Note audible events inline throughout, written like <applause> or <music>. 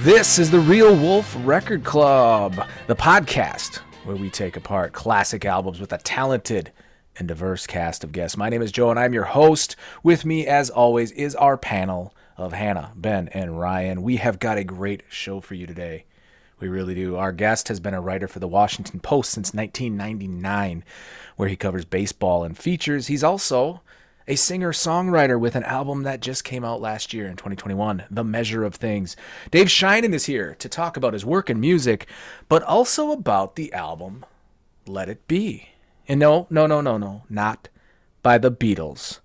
This is the Real Wolf Record Club, the podcast where we take apart classic albums with a talented and diverse cast of guests. My name is Joe, and I'm your host. With me, as always, is our panel of Hannah, Ben, and Ryan. We have got a great show for you today. We really do. Our guest has been a writer for the Washington Post since 1999, where he covers baseball and features. He's also a singer songwriter with an album that just came out last year in 2021, The Measure of Things. Dave Sheinin is here to talk about his work and music, but also about the album Let It Be. And no, no, no, no, no, not by the Beatles.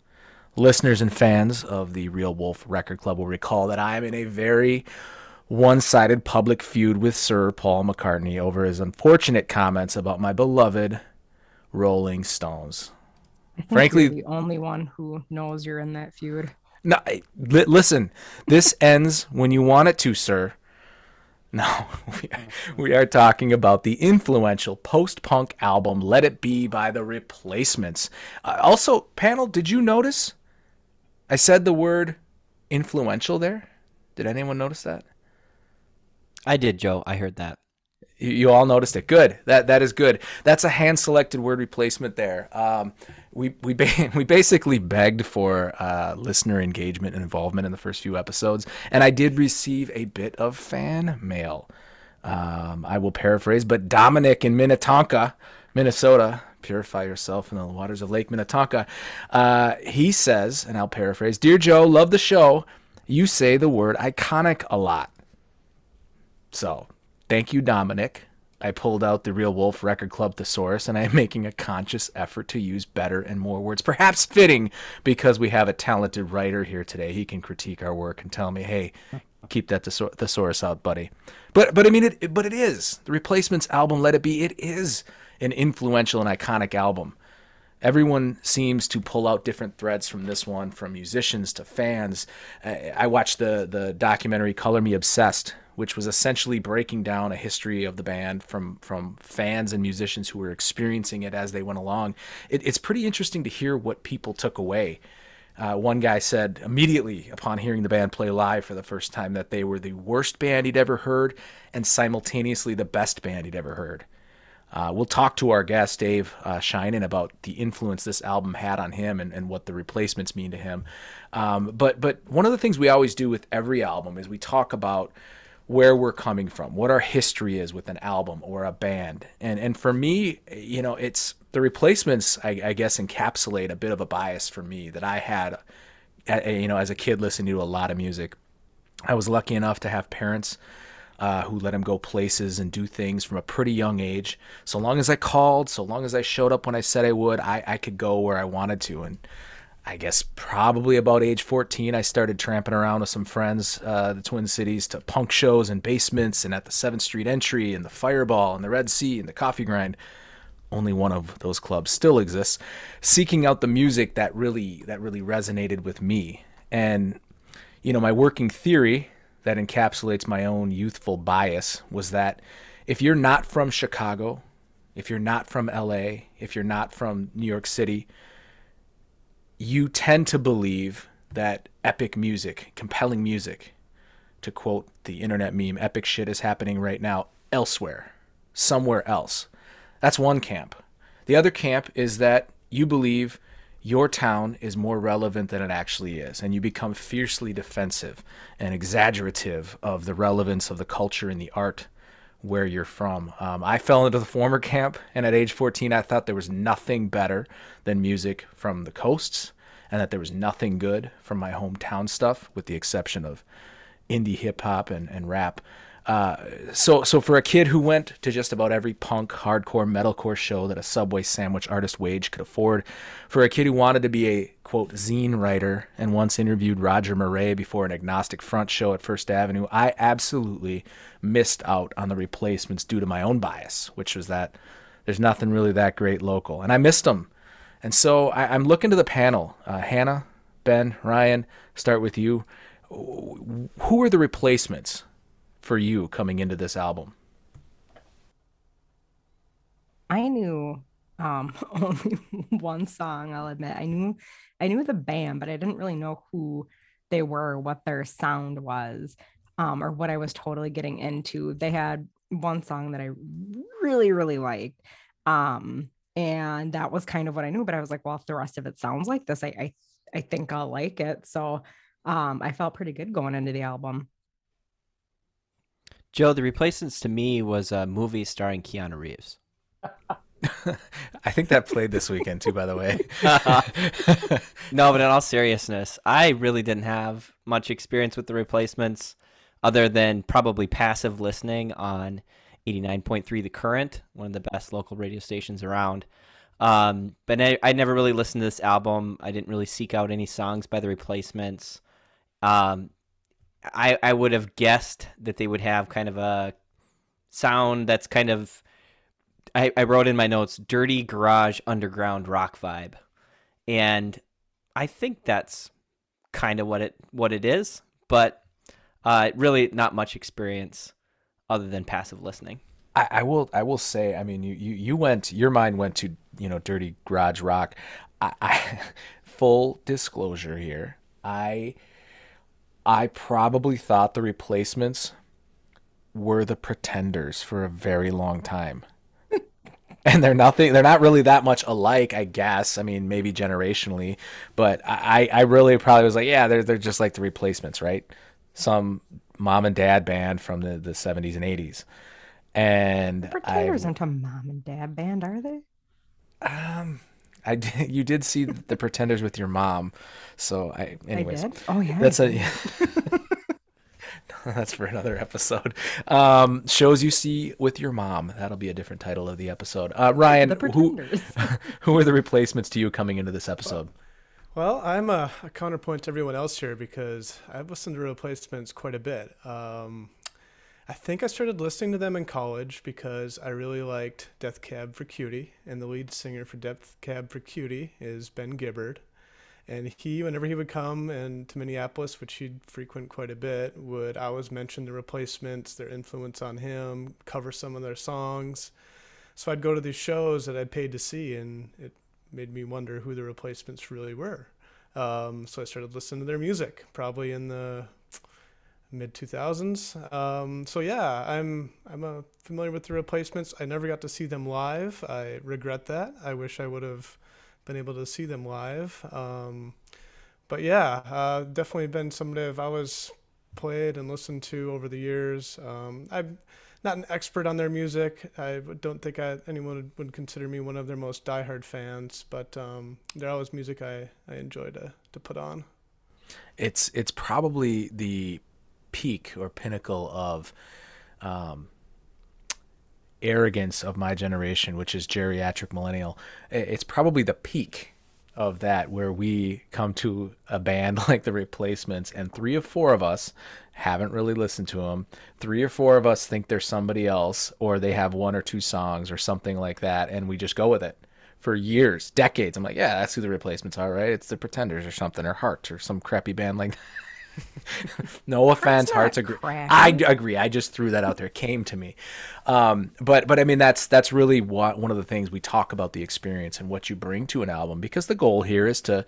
Listeners and fans of the Real Wolf Record Club will recall that I am in a very one sided public feud with Sir Paul McCartney over his unfortunate comments about my beloved Rolling Stones. Frankly, the only one who knows you're in that feud. No, li- listen. This <laughs> ends when you want it to, sir. No, <laughs> we are, we are talking about the influential post-punk album "Let It Be" by the Replacements. Uh, also, panel, did you notice? I said the word influential there. Did anyone notice that? I did, Joe. I heard that. You, you all noticed it. Good. That that is good. That's a hand selected word replacement there. Um, we we ba- <laughs> we basically begged for uh, listener engagement and involvement in the first few episodes, and I did receive a bit of fan mail. Um, I will paraphrase, but Dominic in Minnetonka, Minnesota, purify yourself in the waters of Lake Minnetonka. Uh, he says, and I'll paraphrase: "Dear Joe, love the show. You say the word iconic a lot." So Thank you, Dominic. I pulled out the Real Wolf Record Club thesaurus, and I am <laughs> making a conscious effort to use better and more words. Perhaps fitting because we have a talented writer here today. He can critique our work and tell me, "Hey, keep that thesaurus out, buddy." But but I mean it. But it is the Replacements album. Let it be. It is an influential and iconic album. Everyone seems to pull out different threads from this one, from musicians to fans. I watched the the documentary "Color Me Obsessed," which was essentially breaking down a history of the band from from fans and musicians who were experiencing it as they went along. It, it's pretty interesting to hear what people took away. Uh, one guy said immediately upon hearing the band play live for the first time that they were the worst band he'd ever heard and simultaneously the best band he'd ever heard. Uh, we'll talk to our guest, Dave uh, Sheinin, about the influence this album had on him and, and what the replacements mean to him. Um, but, but one of the things we always do with every album is we talk about where we're coming from, what our history is with an album or a band. And and for me, you know, it's the replacements. I, I guess encapsulate a bit of a bias for me that I had, you know, as a kid listening to a lot of music. I was lucky enough to have parents. Uh, who let him go places and do things from a pretty young age. So long as I called, so long as I showed up when I said I would, I, I could go where I wanted to. And I guess probably about age 14, I started tramping around with some friends, uh, the Twin Cities, to punk shows and basements and at the 7th Street Entry and the Fireball and the Red Sea and the Coffee Grind. Only one of those clubs still exists, seeking out the music that really that really resonated with me. And you know, my working theory that encapsulates my own youthful bias was that if you're not from Chicago, if you're not from LA, if you're not from New York City, you tend to believe that epic music, compelling music, to quote the internet meme, epic shit is happening right now elsewhere, somewhere else. That's one camp. The other camp is that you believe your town is more relevant than it actually is, and you become fiercely defensive and exaggerative of the relevance of the culture and the art where you're from. Um, I fell into the former camp, and at age 14, I thought there was nothing better than music from the coasts, and that there was nothing good from my hometown stuff, with the exception of indie hip hop and, and rap. Uh, so, so for a kid who went to just about every punk, hardcore, metalcore show that a Subway sandwich artist wage could afford, for a kid who wanted to be a quote zine writer and once interviewed Roger Miret before an agnostic front show at First Avenue, I absolutely missed out on the replacements due to my own bias, which was that there's nothing really that great local, and I missed them. And so I, am looking to the panel, uh, Hannah, Ben, Ryan. Start with you. Who are the replacements? For you coming into this album? I knew um, <laughs> only one song, I'll admit. I knew I knew the band, but I didn't really know who they were, what their sound was. um, or what I was totally getting into. They had one song that I really, really liked. Um, and that was kind of what I knew, but I was like, well, if the rest of it sounds like this, I I, I think I'll like it. So um, I felt pretty good going into the album. Joe, the replacements to me was a movie starring Keanu Reeves. <laughs> I think that played this weekend too, by the way. <laughs> no, but in all seriousness, I really didn't have much experience with the replacements other than probably passive listening on 89.3 The Current, one of the best local radio stations around. Um, but I, I, never really listened to this album. I didn't really seek out any songs by the replacements. Um, I, I would have guessed that they would have kind of a sound that's kind of I, I wrote in my notes dirty garage underground rock vibe. And I think that's kind of what it what it is, but uh, really not much experience other than passive listening. I, I, will I will say, I mean, you, you you went your mind went to you know dirty garage rock. I, I <laughs> full disclosure here, I I probably thought the replacements were the pretenders for a very long time. <laughs> and they're nothing they're not really that much alike, I guess. I mean, maybe generationally, but I, I really probably was like, yeah, they're they're just like the replacements, right? Some mom and dad band from the, the 70s and 80s. And the Pretenders I, aren't a mom and dad band, are they? Um I did, <laughs> you did see the Pretenders with your mom, so I. Anyways, I did. Oh yeah. That's a. <laughs> that's for another episode. Um, shows you see with your mom. That'll be a different title of the episode. Uh, Ryan, who <laughs> who are the replacements to you coming into this episode? Well, I'm a, a counterpoint to everyone else here because I've listened to replacements quite a bit. Um, I think I started listening to them in college because I really liked Death Cab for Cutie, and the lead singer for Death Cab for Cutie is Ben Gibbard. And he, whenever he would come and to Minneapolis, which he'd frequent quite a bit, would always mention the replacements, their influence on him, cover some of their songs. So I'd go to these shows that I'd paid to see, and it made me wonder who the replacements really were. Um, so I started listening to their music, probably in the mid 2000s. Um, so yeah, I'm I'm uh, familiar with the replacements. I never got to see them live. I regret that. I wish I would have been able to see them live. Um, but yeah, uh, definitely been somebody I've always played and listened to over the years. Um, I'm not an expert on their music. I don't think I, anyone would, consider me one of their most diehard fans, but um, they're always music I, I enjoy to, to put on. It's it's probably the peak or pinnacle of um, arrogance of my generation, which is geriatric millennial. It's probably the peak of that where we come to a band <laughs> like the replacements and three or four of us haven't really listened to them three or four of us think they're somebody else or they have one or two songs or something like that and we just go with it for years decades. I'm like yeah that's who the replacements are right? It's the pretenders or something or heart or some crappy band like <laughs> <laughs> no offense, Hearts agree. I agree. I just threw that out there. It came to me, um, but but I mean that's that's really what one of the things we talk about the experience and what you bring to an album because the goal here is to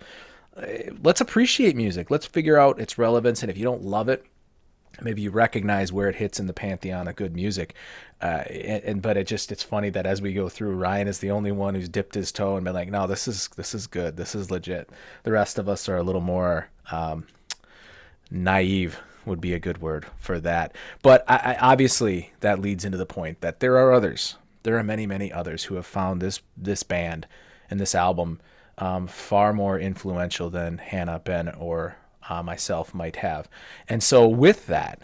uh, let's appreciate music. Let's figure out its relevance, and if you don't love it, maybe you recognize where it hits in the pantheon of good music. Uh, and, and, but it just it's funny that as we go through, Ryan is the only one who's dipped his toe and been like, no, this is this is good, this is legit. The rest of us are a little more. Um, naive would be a good word for that. But I, I, obviously, that leads into the point that there are others. There are many, many others who have found this this band and this album um, far more influential than Hannah, Ben, or uh, myself might have. And so, with that,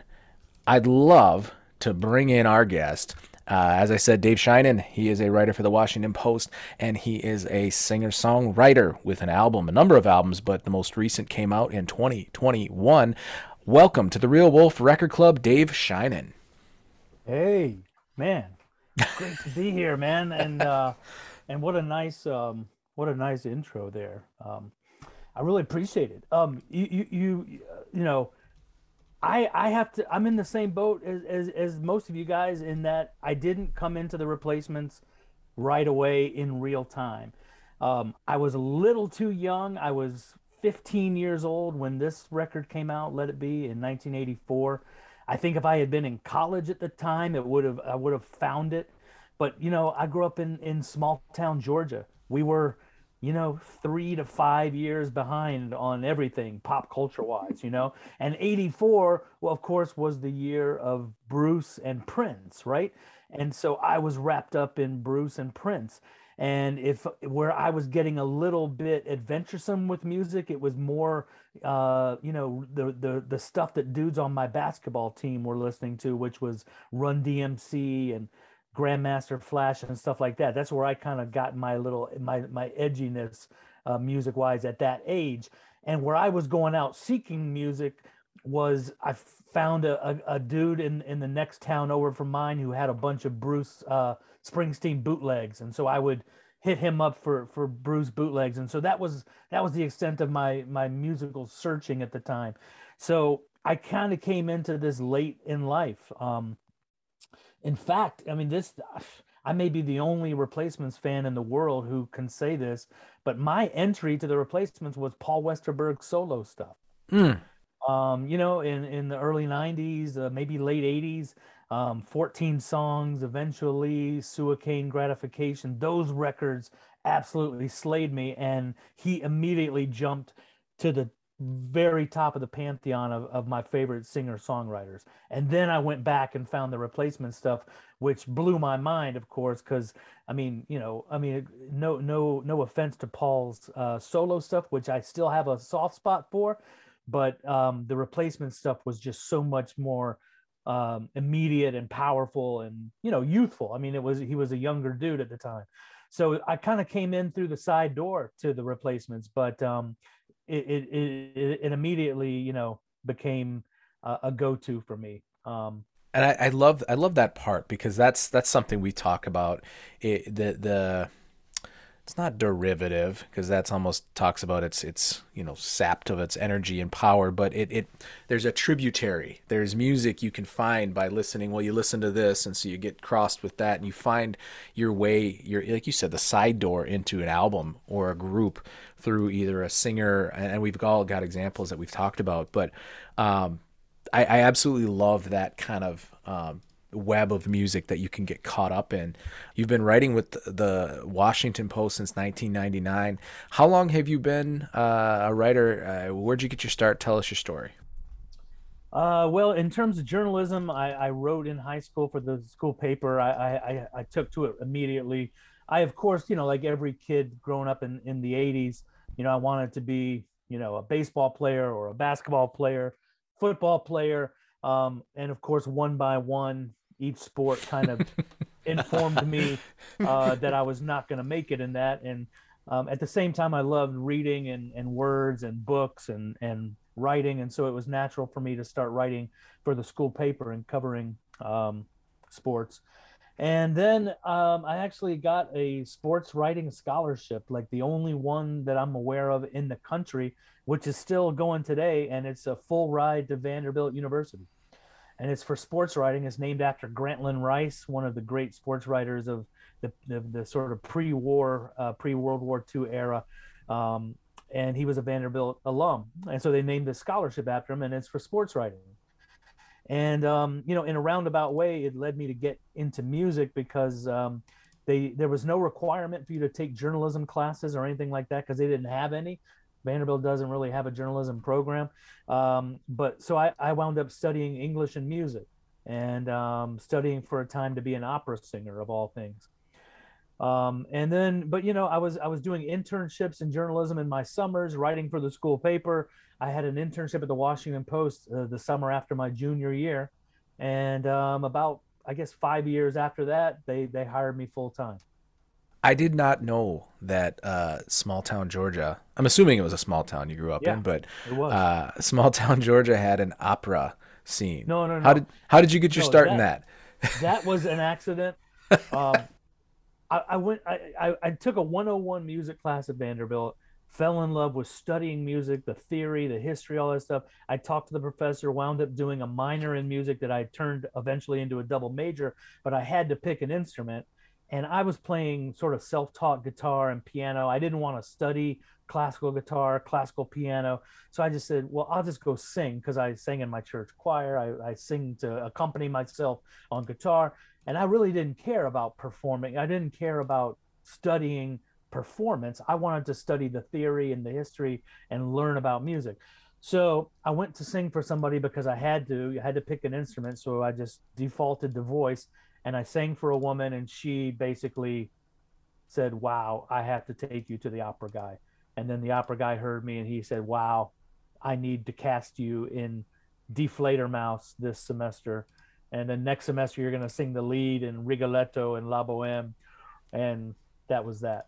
I'd love to bring in our guest uh, as I said, Dave Sheinin, he is a writer for the Washington Post, and he is a singer songwriter with an album, a number of albums, but the most recent came out in 2021. Welcome to the Real Wolf Record Club, Dave Sheinin. Hey, man, great to be here, man, and uh, and what a nice um, what a nice intro there. Um, I really appreciate it. Um, you you you, you know I I have to. I'm in the same boat as, as as most of you guys in that I didn't come into the replacements right away in real time. Um, I was a little too young. I was 15 years old when this record came out. Let it be in 1984. I think if I had been in college at the time, it would have I would have found it. But you know, I grew up in in small town Georgia. We were, you know, three to five years behind on everything pop culture wise. You know, and '84, well, of course, was the year of Bruce and Prince, right? And so I was wrapped up in Bruce and Prince and if where i was getting a little bit adventuresome with music it was more uh, you know the, the the stuff that dudes on my basketball team were listening to which was run dmc and grandmaster flash and stuff like that that's where i kind of got my little my my edginess uh, music wise at that age and where i was going out seeking music was i found a, a, a dude in in the next town over from mine who had a bunch of bruce uh, Springsteen bootlegs, and so I would hit him up for for Bruce bootlegs, and so that was that was the extent of my my musical searching at the time. So I kind of came into this late in life. Um, in fact, I mean this. I may be the only replacements fan in the world who can say this, but my entry to the replacements was Paul Westerberg solo stuff. Mm. Um, you know, in in the early '90s, uh, maybe late '80s, um, 14 songs eventually suicaine gratification those records absolutely slayed me and he immediately jumped to the very top of the pantheon of, of my favorite singer songwriters and then i went back and found the replacement stuff which blew my mind of course because i mean you know i mean no no no offense to paul's uh, solo stuff which i still have a soft spot for but um, the replacement stuff was just so much more um, immediate and powerful and you know youthful. I mean, it was he was a younger dude at the time, so I kind of came in through the side door to the replacements, but um, it, it, it it immediately you know became a, a go to for me. Um, and I, I, love I love that part because that's that's something we talk about. It, the the it's not derivative because that's almost talks about its its you know sapped of its energy and power but it it there's a tributary. There's music you can find by listening well you listen to this and so you get crossed with that and you find your way your like you said the side door into an album or a group through either a singer and we've all got examples that we've talked about but um, I, I absolutely love that kind of um, web of music that you can get caught up in. You've been writing with the Washington Post since 1999. How long have you been uh, a writer? Uh, where'd you get your start? Tell us your story. Uh, well, in terms of journalism, I, I, wrote in high school for the school paper. I, I, I, took to it immediately. I, of course, you know, like every kid growing up in, in the 80s, you know, I wanted to be, you know, a baseball player or a basketball player, football player. Um, and of course, one by one, each sport kind of <laughs> informed me uh, that I was not going to make it in that. And um, at the same time, I loved reading and, and words and books and, and writing. And so it was natural for me to start writing for the school paper and covering um, sports. And then um, I actually got a sports writing scholarship, like the only one that I'm aware of in the country, which is still going today. And it's a full ride to Vanderbilt University and it's for sports writing. It's named after Grantland Rice, one of the great sports writers of the, the, the sort of pre-war, uh, pre-World War II era. Um, and he was a Vanderbilt alum. And so they named the scholarship after him, and it's for sports writing. And, um, you know, in a roundabout way, it led me to get into music because um, they there was no requirement for you to take journalism classes or anything like that because they didn't have any. Vanderbilt doesn't really have a journalism program. Um, but so I, I wound up studying English and music and um, studying for a time to be an opera singer of all things. Um, and then, but you know, I was I was doing internships in journalism in my summers, writing for the school paper. I had an internship at the Washington Post uh, the summer after my junior year, and um, about I guess five years after that, they they hired me full time. I did not know that uh, small town Georgia. I'm assuming it was a small town you grew up yeah, in, but. Uh, small <laughs> town Georgia had an opera scene. No, no, no. How did how did you get your no, start that, in that? <laughs> that was an accident. <laughs> Um, I, I, went. I, I, I took a 101 music class at Vanderbilt. Fell in love with studying music, the theory, the history, all that stuff. I talked to the professor. Wound up doing a minor in music that I turned eventually into a double major. But I had to pick an instrument and I was playing sort of self-taught guitar and piano. I didn't want to study classical guitar, classical piano. So I just said, well, I'll just go sing because I sang in my church choir. I, I sing to accompany myself on guitar. And I really didn't care about performing. I didn't care about studying performance. I wanted to study the theory and the history and learn about music. So I went to sing for somebody because I had to. I had to pick an instrument. So I just defaulted to voice and I sang for a woman and she basically said, Wow, I have to take you to the opera guy. And then the opera guy heard me and he said, Wow, I need to cast you in Die Fledermaus this semester. And then next semester, you're going to sing the lead in Rigoletto and La Boheme. And that was that.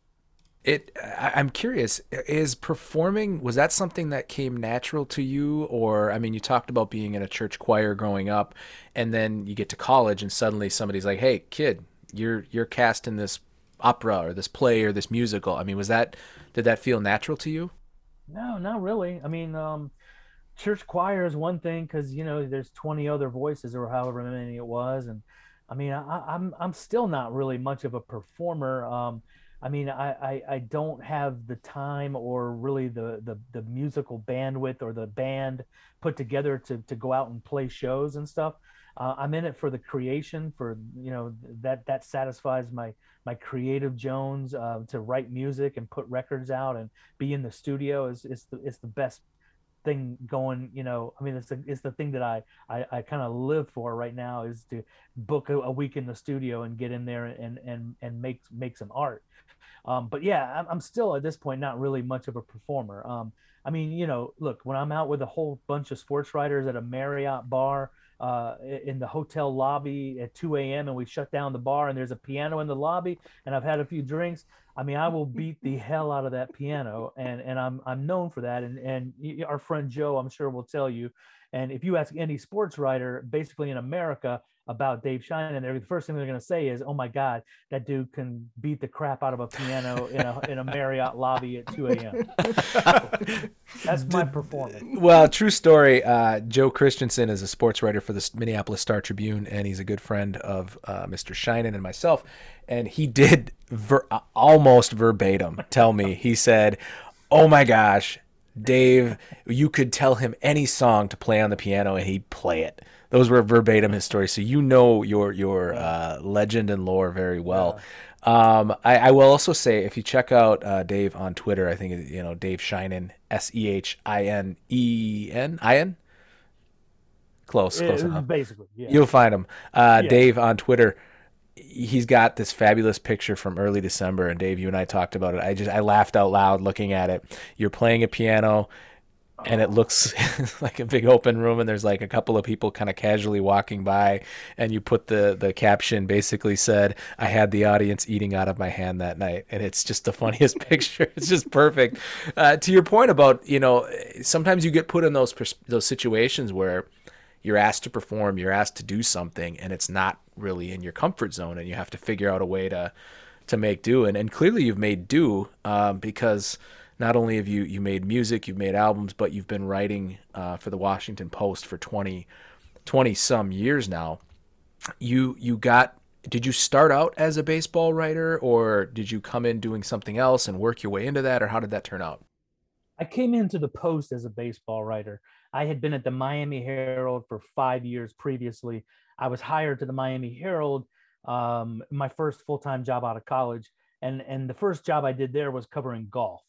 It. I'm curious. Is performing was that something that came natural to you, or I mean, you talked about being in a church choir growing up, and then you get to college, and suddenly somebody's like, "Hey, kid, you're you're cast in this opera or this play or this musical." I mean, was that did that feel natural to you? No, not really. I mean, um, church choir is one thing because you know there's 20 other voices or however many it was, and I mean, I, I'm I'm still not really much of a performer. Um, I mean, I, I, I don't have the time or really the, the, the musical bandwidth or the band put together to, to go out and play shows and stuff. Uh, I'm in it for the creation, for you know that that satisfies my my creative Jones uh, to write music and put records out and be in the studio is is the is the best thing going you know i mean it's the, it's the thing that i i, I kind of live for right now is to book a, a, week in the studio and get in there and and and make make some art. Um, but yeah I'm, I'm still at this point not really much of a performer. Um, i mean you know look when i'm out with a whole bunch of sports writers at a marriott bar uh, in the hotel lobby at 2 a.m. and we shut down the bar and there's a piano in the lobby and I've had a few drinks. I mean, I will beat the <laughs> hell out of that piano and, and I'm, I'm known for that. And, and our friend Joe, I'm sure will tell you. And if you ask any sports writer, basically in America, about Dave Sheinin, the first thing they're going to say is, "Oh my God, that dude can beat the crap out of a piano in a in a Marriott lobby at 2 a.m." <laughs> That's my performance. Well, true story. Uh, Joe Christensen is a sports writer for the Minneapolis Star Tribune, and he's a good friend of uh, Mr. Sheinin and myself. And he did ver- almost verbatim tell me. He said, "Oh my gosh." Dave, you could tell him any song to play on the piano and he'd play it those were verbatim his stories. So you know your your uh, legend and lore very well. Yeah. Um, I, I, will also say if you check out uh, Dave on Twitter, I think you know Dave Sheinin, S E H I N E N I N. Close, close enough. Basically, yeah. You'll find him, uh, yeah. Dave on Twitter. He's got this fabulous picture from early December, and Dave, you and I talked about it. I just I laughed out loud looking at it. You're playing a piano and it looks <laughs> like a big open room and there's like a couple of people kind of casually walking by and you put the the caption basically said i had the audience eating out of my hand that night and it's just the funniest <laughs> picture. It's just perfect. Uh, to your point about you know sometimes you get put in those those situations where you're asked to perform you're asked to do something and it's not really in your comfort zone and you have to figure out a way to to make do. And, and clearly you've made do um, because not only have you you made music, you've made albums, but you've been writing uh, for the Washington Post for 20, 20 some years now. You you got did you start out as a baseball writer or did you come in doing something else and work your way into that or how did that turn out? I came into the Post as a baseball writer. I had been at the Miami Herald for five years previously. I was hired to the Miami Herald, um, my first full time job out of college, and and the first job I did there was covering golf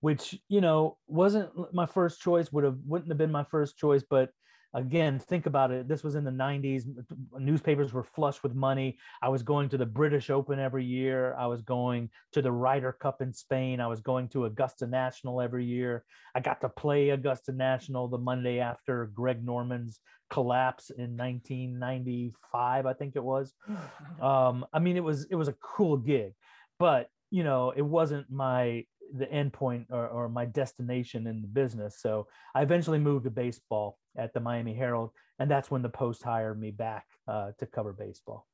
which you know wasn't my first choice would have wouldn't have been my first choice but again think about it this was in the 90s newspapers were flush with money. I was going to the british open every year. I was going to the ryder cup in spain. I was going to augusta national every year. I got to play augusta national the monday after greg norman's collapse in 1995 i think it was. <sighs> Um, i mean it was it was a cool gig but you know it wasn't my the end point or, or my destination in the business. So I eventually moved to baseball at the Miami Herald, and that's when the Post hired me back uh, to cover baseball.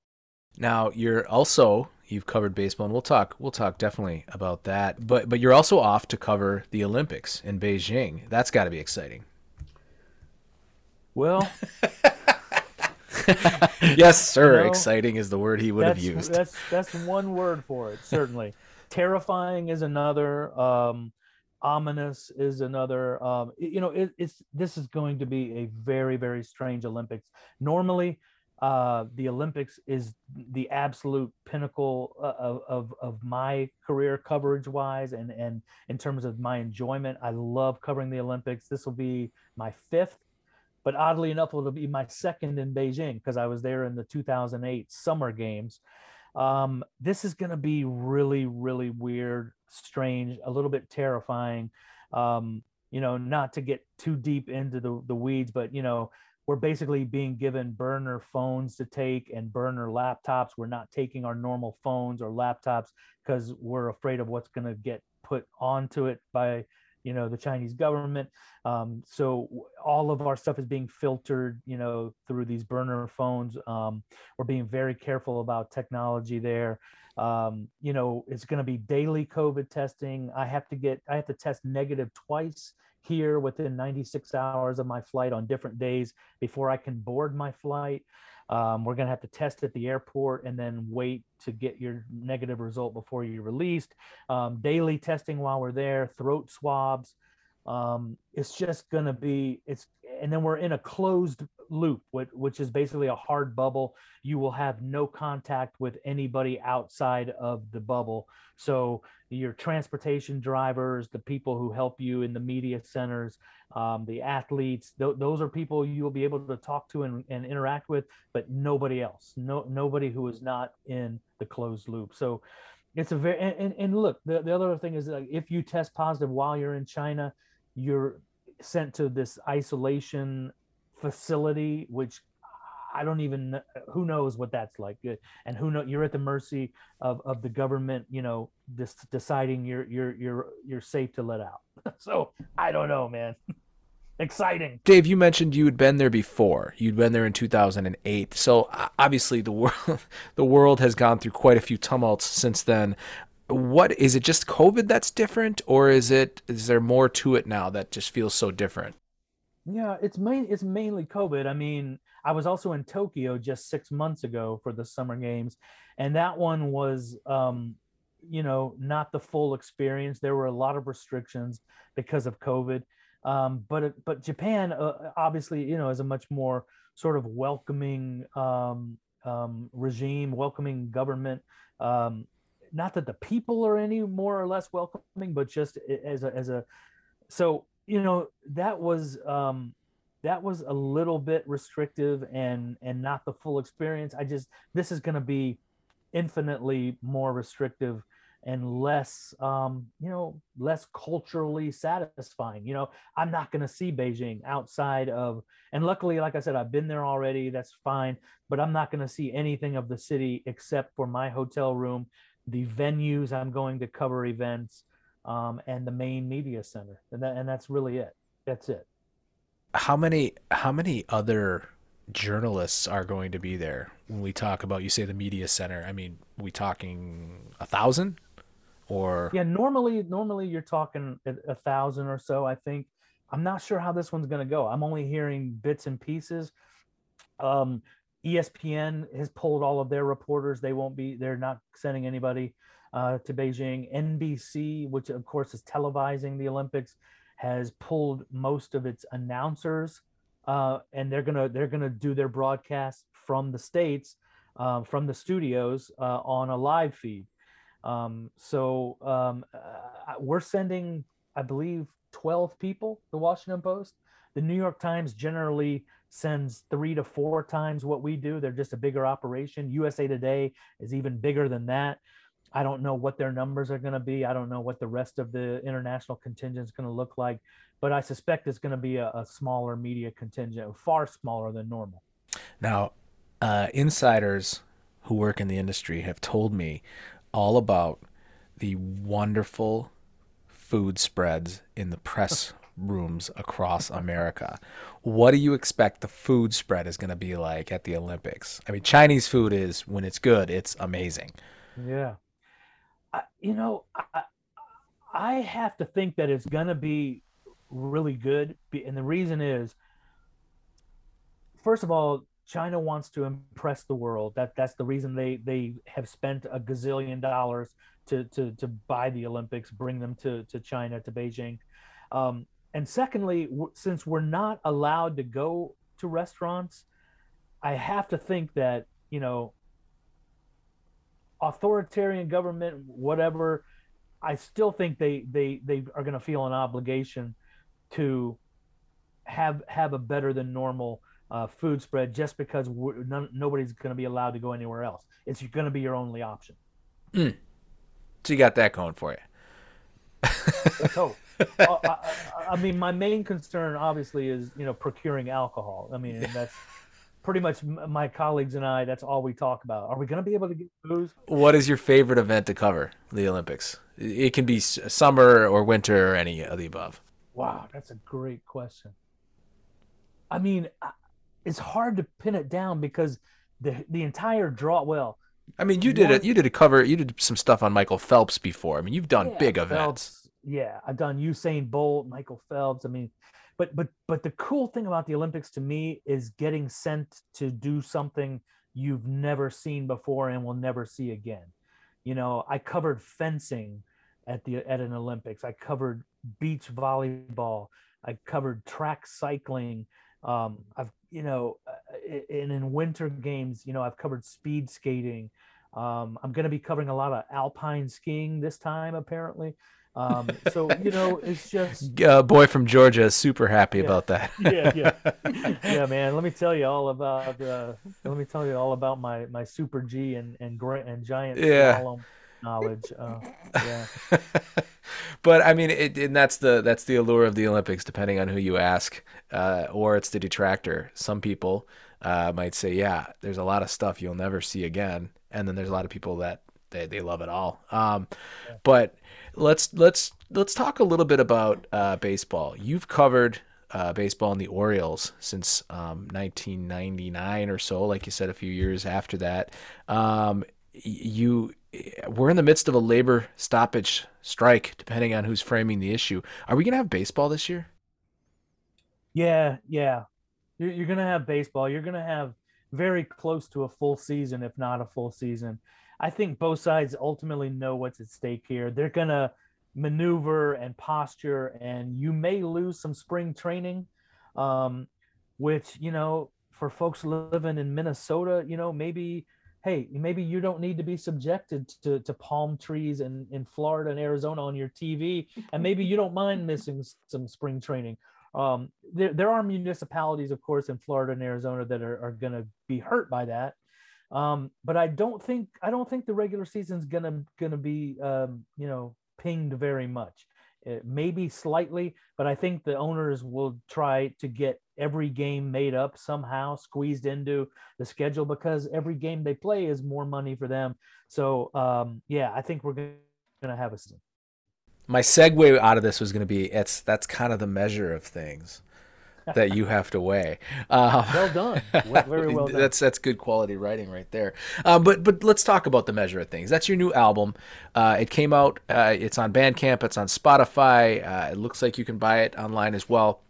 Now you're also you've covered baseball, and we'll talk we'll talk definitely about that. But but you're also off to cover the Olympics in Beijing. That's got to be exciting. Well, <laughs> yes, sir. <laughs> You know, Exciting is the word he would have used. That's that's one word for it. Certainly, <laughs> terrifying is another. Um, ominous is another. Um, you know, it, it's this is going to be a very very strange Olympics. Normally, uh, the Olympics is the absolute pinnacle uh, of of, of my career coverage wise, and and in terms of my enjoyment. I love covering the Olympics. This will be my fifth but oddly enough, it'll be my second in Beijing because I was there in the 2008 Summer Games. Um, this is going to be really, really weird, strange, a little bit terrifying. Um, you know, not to get too deep into the, the weeds, but you know, we're basically being given burner phones to take and burner laptops. We're not taking our normal phones or laptops because we're afraid of what's going to get put onto it by you know the chinese government. Um, so all of our stuff is being filtered you know through these burner phones. Um, we're being very careful about technology there. Um, you know it's going to be daily covid testing. I have to get i have to test negative twice here within 96 hours of my flight on different days before i can board my flight um, we're going to have to test at the airport and then wait to get your negative result before you're released um, daily testing while we're there, throat swabs. Um, it's just going to be it's, and then we're in a closed loop, which, which is basically a hard bubble. You will have no contact with anybody outside of the bubble. So your transportation drivers, the people who help you in the media centers, um, the athletes, th- those are people you will be able to talk to and, and interact with, but nobody else, no nobody who is not in the closed loop. So it's a very and, and, and look the, the other thing is if you test positive while you're in china you're sent to this isolation facility which i don't even who knows what that's like Uh, and who know you're at the mercy of, of the government you know this deciding you're you're you're you're safe to let out <laughs> so i don't know man <laughs> exciting Dave, you mentioned you had been there before. You'd been there in 2008. So obviously the world <laughs> the world has gone through quite a few tumults since then. What is it just COVID that's different or is it is there more to it now that just feels so different? Yeah, it's main it's mainly COVID. I mean, I was also in Tokyo just six months ago for the summer games, and that one was um, you know, not the full experience. There were a lot of restrictions because of COVID. Um, but but Japan uh, obviously, you know, is a much more sort of welcoming um, um, regime, welcoming government. Um, not that the people are any more or less welcoming, but just as a as a so you know that was um that was a little bit restrictive and and not the full experience. I just this is going to be infinitely more restrictive and less um you know less culturally satisfying. You know i'm not going to see beijing outside of and luckily like i said i've been there already. That's fine. But i'm not going to see anything of the city except for my hotel room the venues i'm going to cover events um, and the main media center, and that and that's really it. That's it. How many how many other journalists are going to be there when we talk about you say the media center? I mean, we talking a thousand or Yeah, normally normally you're talking a, a thousand or so. I think. I'm not sure how this one's going to go. I'm only hearing bits and pieces. Um, ESPN has pulled all of their reporters. They won't be. They're not sending anybody uh, to Beijing. NBC, which of course is televising the Olympics, has pulled most of its announcers, uh, and they're gonna they're gonna do their broadcast from the states, uh, from the studios uh, on a live feed. Um, so um, uh, we're sending, I believe, 12 people. The Washington Post, the New York Times generally sends three to four times what we do. They're just a bigger operation. USA Today is even bigger than that. I don't know what their numbers are going to be. I don't know what the rest of the international contingent is going to look like, but I suspect it's going to be a, a smaller media contingent, far smaller than normal. Now, uh, insiders who work in the industry have told me all about the wonderful food spreads in the press <laughs> rooms across America. What do you expect the food spread is going to be like at the Olympics? I mean, Chinese food is, when it's good, it's amazing. Yeah. You know, I, I have to think that it's going to be really good. And the reason is, first of all, China wants to impress the world. That that's the reason they they have spent a gazillion dollars to to to buy the Olympics, bring them to to China to Beijing. Um, and secondly, w- since we're not allowed to go to restaurants, I have to think that you know authoritarian government, whatever. I still think they they they are going to feel an obligation to have have a better than normal uh, food spread just because none, nobody's going to be allowed to go anywhere else. It's going to be your only option. Mm. So you got that going for you. Let's hope. <laughs> uh, I, I, mean, my main concern obviously is you know procuring alcohol. I mean, that's pretty much my colleagues and I. That's all we talk about. Are we going to be able to get booze? What is your favorite event to cover the Olympics? It can be summer or winter or any of the above. Wow, that's a great question. I mean, it's hard to pin it down because the the entire draw. Well, I mean, you did it. You did a cover. You did some stuff on Michael Phelps before. I mean, you've done yeah, big Phelps, events. Yeah, I've done Usain Bolt, Michael Phelps. I mean, but but but the cool thing about the Olympics to me is getting sent to do something you've never seen before and will never see again. You know, I covered fencing at the at an Olympics. I covered beach volleyball. I covered track cycling. Um, I've you know, and in winter games, you know, I've covered speed skating. Um, I'm going to be covering a lot of alpine skiing this time, apparently. Um, so you know, it's just <laughs> uh, boy from Georgia is super happy yeah, about that. yeah, yeah, <laughs> <laughs> yeah, man. Let me tell you all about. Uh, let me tell you all about my my super G and and and giant yeah. knowledge. Uh, yeah. but I mean, it, and that's the that's the allure of the Olympics, depending on who you ask, uh, or it's the detractor. Some people uh, might say, "Yeah, there's a lot of stuff you'll never see again," and then there's a lot of people that they, they love it all. Um, yeah. But let's let's let's talk a little bit about uh, baseball. You've covered uh, baseball in the Orioles since um, 1999 or so, like you said, a few years after that. Um, you we're in the midst of a labor stoppage strike, depending on who's framing the issue. Are we going to have baseball this year? Yeah, yeah. You're, you're going to have baseball. You're going to have very close to a full season, if not a full season. I think both sides ultimately know what's at stake here. They're going to maneuver and posture, and you may lose some spring training, um, which, you know, for folks living in Minnesota, you know, maybe – hey, maybe you don't need to be subjected to, to palm trees in, in Florida and Arizona on your TV, and maybe you don't mind missing some spring training. Um, there, there are municipalities, of course, in Florida and Arizona that are, are going to be hurt by that. Um, but I don't think I don't think the regular season's gonna gonna be um, you know pinged very much. Maybe slightly, but I think the owners will try to get every game made up somehow, squeezed into the schedule because every game they play is more money for them. So um, yeah, I think we're to have a season. My segue out of this was going to be it's that's kind of the measure of things that you have to weigh. Uh, well done, very well done. That's that's good quality writing right there. Um, but but let's talk about the measure of things. That's your new album. Uh, it came out. Uh, it's on Bandcamp. It's on Spotify. Uh, it looks like you can buy it online as well.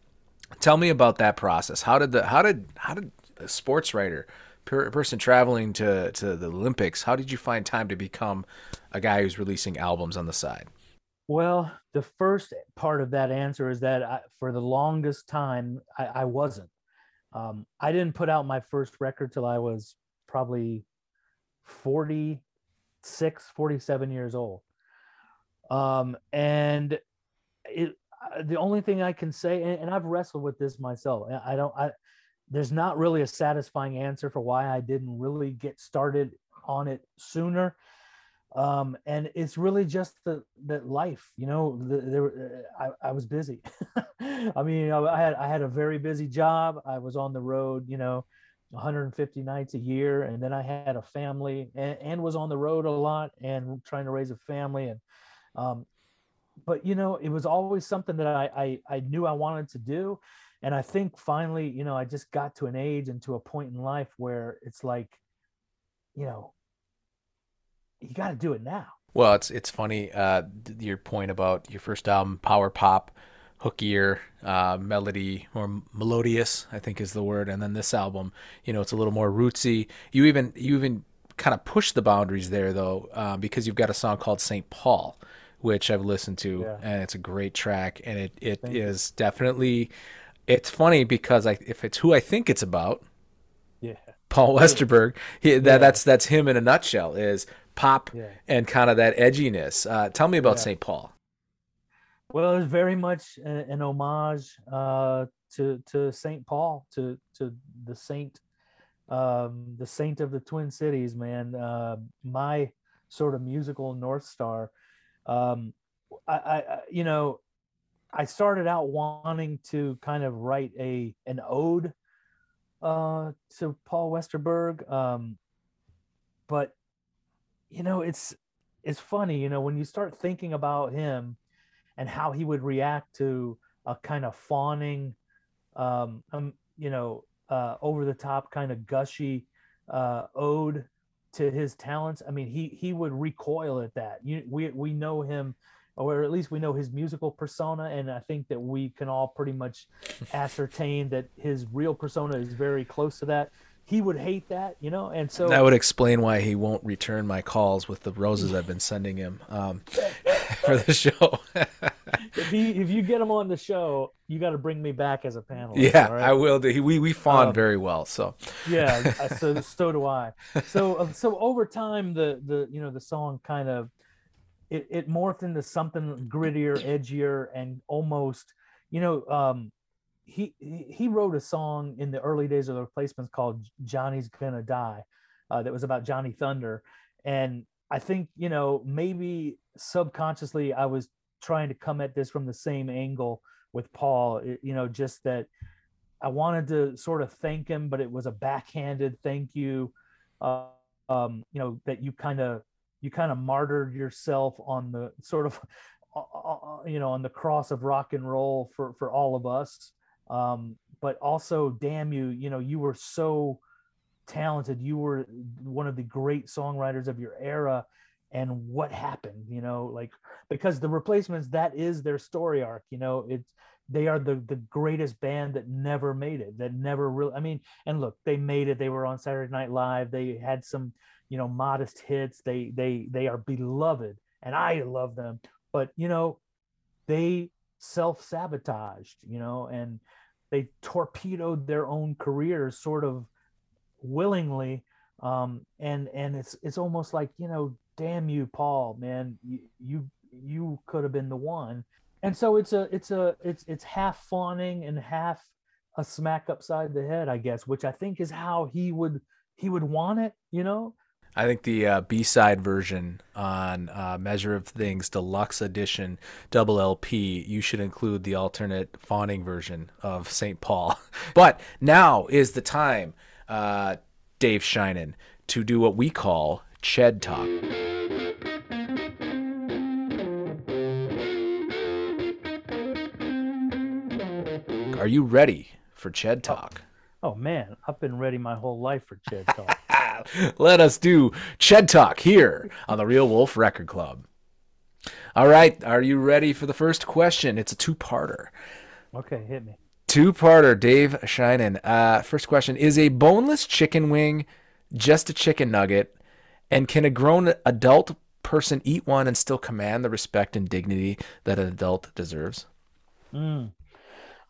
Tell me about that process. How did the how did how did a sports writer, per, person traveling to to the Olympics, how did you find time to become a guy who's releasing albums on the side? Well, the first part of that answer is that I, for the longest time I, I wasn't. Um, I didn't put out my first record till I was probably 46, 47 years old. Um, and it the only thing I can say, and, and, I've wrestled with this myself. I don't. I there's not really a satisfying answer for why I didn't really get started on it sooner. Um, and it's really just the that life, you know. The, there, I, I was busy. <laughs> I mean, I had I had a very busy job. I was on the road, you know, 150 nights a year, and then I had a family and, and was on the road a lot and trying to raise a family and um, but you know, it was always something that I, I I knew I wanted to do, and I think finally, you know, I just got to an age and to a point in life where it's like, you know, you got to do it now. Well, it's it's funny uh, your point about your first album, Power Pop. hookier uh, melody, more melodious, I think is the word. And then this album, you know, it's a little more rootsy. You even you even kind of push the boundaries there though, uh, because you've got a song called Saint Paul, which I've listened to, Yeah. and it's a great track, and it it Thank you. definitely. It's funny because I, if it's who I think it's about, Yeah. Paul Westerberg, he, that, Yeah. that's that's him in a nutshell. Is pop Yeah. and kind of that edginess. Uh, tell me about Yeah. Saint Paul. Well, it's very much a- an homage uh, to to Saint Paul, to to the saint, um, the saint of the Twin Cities, man. Uh, my sort of musical north star. Um, I, I, I- you know, I started out wanting to kind of write a an ode uh, to Paul Westerberg, um, but you know, it's it's funny, you know, when you start thinking about him and how he would react to a kind of fawning, um, um you know, uh, over the top kind of gushy uh, ode to his talents. I mean, he he would recoil at that. You, we we know him, or at least we know his musical persona, and I think that we can all pretty much ascertain that his real persona is very close to that. He would hate that, you know, and so That would explain why he won't return my calls with the roses I've been sending him um, <laughs> for the show. <laughs> if he if you get him on the show, you got to bring me back as a panelist. yeah, all right? I will. Do. We we fawn Um, very well. So yeah <laughs> so so do i so uh, so over time the the you know the song kind of it, it morphed into something grittier edgier and almost you know um he he wrote a song in the early days of the replacements called johnny's gonna die uh, that was about johnny thunder and i think you know maybe subconsciously i was trying to come at this from the same angle with paul you know just that I wanted to sort of thank him, but it was a backhanded thank you. Uh, um, you know that you kind of you kind of martyred yourself on the sort of <laughs> uh, uh, you know on the cross of rock and roll for for all of us. Um, but also, damn you, you know you were so talented. You were one of the great songwriters of your era. And what happened, you know, like because the replacements, that is their story arc, you know, it's they are the the greatest band that never made it that never really i mean and look they made it they were on saturday night live they had some you know modest hits they they they are beloved and i love them but you know they self-sabotaged you know and they torpedoed their own careers sort of willingly um and and it's it's almost like you know damn you paul man you you, you could have been the one. And so it's a it's a it's it's half fawning and half a smack upside the head i guess which i think is how he would he would want it you know I think the uh, B-side version on uh, Measure of Things Deluxe Edition Double LP, you should include the alternate fawning version of St. Paul. <laughs> But now is the time, uh, Dave Sheinin, to do what we call Ched Talk. Are you ready for Ched Talk? oh man i've been ready my whole life for ched talk <laughs> <laughs> Let us do Ched Talk here on the Real Wolf Record Club. All right, are you ready for the first question? It's a two-parter. okay hit me Two-parter, Dave Sheinin. Uh, first question: Is a boneless chicken wing just a chicken nugget, and can a grown adult person eat one and still command the respect and dignity that an adult deserves? Mm.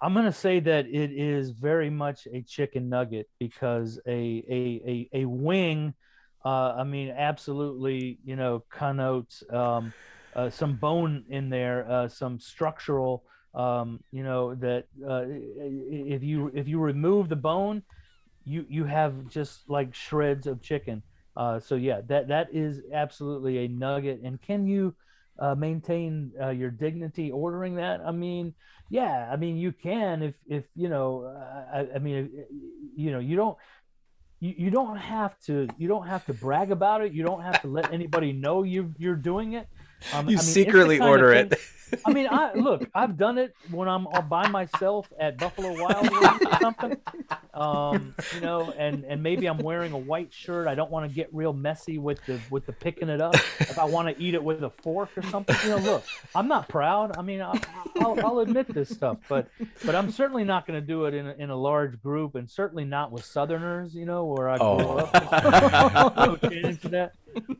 I'm going to say that it is very much a chicken nugget because a a a, a wing, uh, I mean, absolutely, you know, connotes um, uh, some bone in there, uh, some structural, um, you know, that uh, if you if you remove the bone, you you have just like shreds of chicken. Uh, so yeah, that that is absolutely a nugget. And can you uh, maintain your dignity ordering that? I mean, yeah, I mean you can if if you know. Uh, I, I mean, you know, you don't. You, you don't have to you don't have to brag about it you don't have to let anybody know you you're doing it Um, you I mean, secretly order it. <laughs> I mean, I look, I've done it when I'm all by myself at Buffalo Wild Wings or something. Um, you know, and and maybe I'm wearing a white shirt. I don't want to get real messy with the with the picking it up. If I want to eat it with a fork or something, you know, look, I'm not proud. I mean, I, I'll, I'll admit this stuff, but but I'm certainly not going to do it in a, in a large group, and certainly not with Southerners. You know, where I grew Oh. up. <laughs> no chance for that.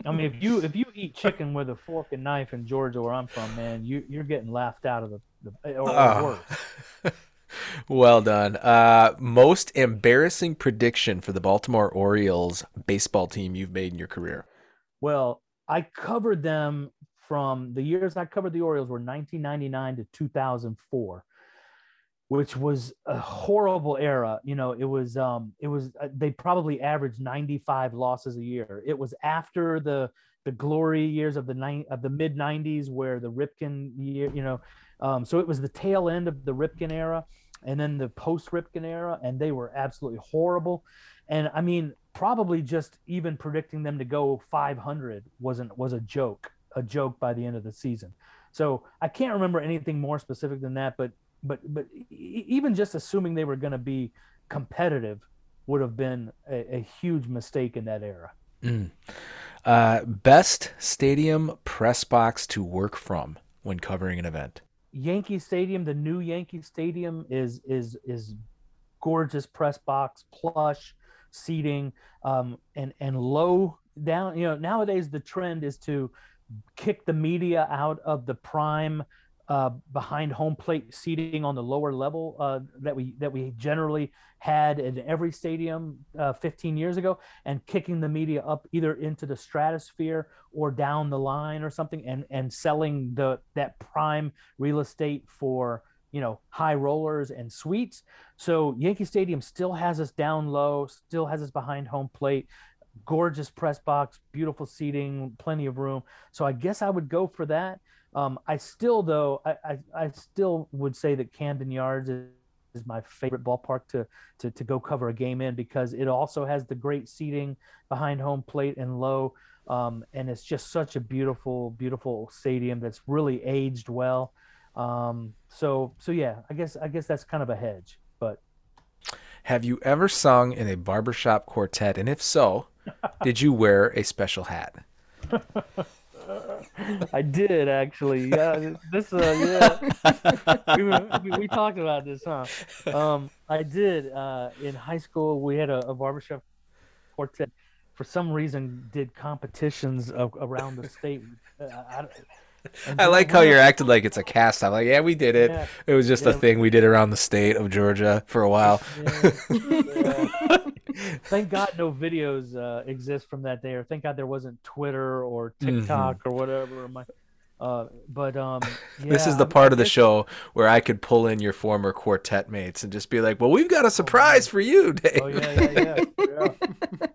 I mean, if you if you eat chicken with a fork and knife in Georgia, where I'm from, man, you you're getting laughed out of the, the or, Oh. worse. <laughs> well done. Uh, most embarrassing prediction for the Baltimore Orioles baseball team you've made in your career. Well, I covered them from the years I covered the Orioles were 1999 to 2004, which was a horrible era. You know, it was um it was uh, they probably averaged 95 losses a year. It was after the the glory years of the nine of the mid 90s where the Ripken year, you know, um, so it was the tail end of the Ripken era and then the post Ripken era, and they were absolutely horrible. And I mean, probably just even predicting them to go 500 wasn't was a joke, a joke by the end of the season. So I can't remember anything more specific than that, but but but even just assuming they were going to be competitive would have been a, a huge mistake in that era. Mm. Uh, best stadium press box to work from when covering an event. Yankee Stadium, the new Yankee Stadium is is is gorgeous press box, plush seating, um, and and low down. You know, nowadays the trend is to kick the media out of the prime uh, behind home plate seating on the lower level uh, that we that we generally had in every stadium uh, 15 years ago, and kicking the media up either into the stratosphere or down the line or something, and and selling the that prime real estate for you know high rollers and suites. So Yankee Stadium still has us down low, still has us behind home plate. Gorgeous press box, beautiful seating, plenty of room. So I guess I would go for that. Um, I still, though, I, I, I still would say that Camden Yards is, is my favorite ballpark to, to to go cover a game in because it also has the great seating behind home plate and low, um, and it's just such a beautiful, beautiful stadium that's really aged well. Um, so so yeah, I guess I guess that's kind of a hedge, but Have you ever sung in a barbershop quartet? And if so, <laughs> did you wear a special hat? <laughs> I did actually. Yeah, this. Uh, yeah, we, were, we, we talked about this, huh? Um, I did. Uh, in high school, we had a, a barbershop quartet. For some reason, did competitions of, around the state. Uh, I, I like how you're acting like it's a cast. I'm like, yeah, we did it. Yeah, It was just a thing we did around the state of Georgia for a while. yeah, yeah. <laughs> <laughs> Thank God no videos uh, exist from that day, or thank God there wasn't Twitter or Mm-hmm. TikTok or whatever. My, uh, but um, <laughs> this is the I- I part of the show where I could pull in your former quartet mates and just be like, "Well, we've got a surprise for you, <laughs> Dave." Oh yeah, yeah, yeah. yeah.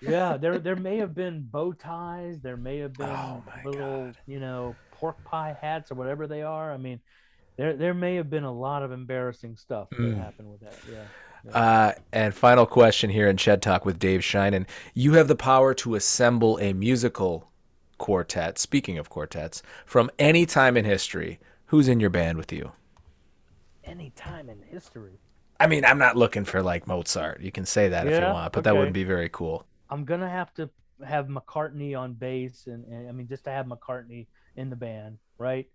yeah, there there may have been bow ties, there may have been Oh, little, God. you know, pork pie hats or whatever they are. I mean, there there may have been a lot of embarrassing stuff that Mm. happened with that. Yeah. Uh, and final question here in Shed Talk with Dave Sheinin. You have the power to assemble a musical quartet, speaking of quartets, from any time in history. Who's in your band with you? Any time in history. I mean, I'm not looking for like Mozart. You can say that if you want, but that wouldn't be very cool. I'm gonna have to have McCartney on bass, and, and I mean just to have McCartney in the band, right?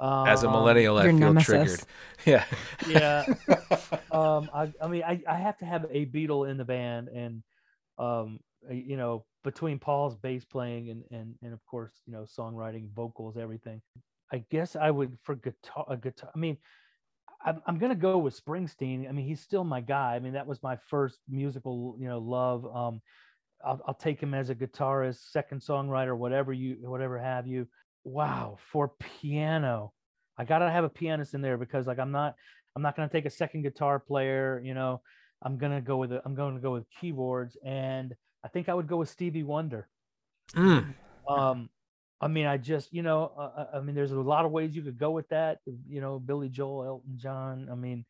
As a Um, millennial, I feel nemesis. triggered. <laughs> Yeah. yeah. <laughs> um, I, I mean, I, I have to have a Beatle in the band, and um, uh, you know, between Paul's bass playing and and and of course, you know, songwriting, vocals, everything. I guess I would for guitar. A guitar. I mean, I'm I'm gonna go with Springsteen. I mean, he's still my guy. I mean, that was my first musical, you know, love. Um, I'll, I'll take him as a guitarist, second songwriter, whatever you, whatever have you. Wow, for piano, I gotta have a pianist in there because like I'm not, I'm not gonna take a second guitar player. You know, I'm gonna go with, a, I'm going to go with keyboards, and I think I would go with Stevie Wonder. Mm. Um, I mean, I just, you know, uh, I- I mean, there's a lot of ways you could go with that. You know, Billy Joel, Elton John. I mean,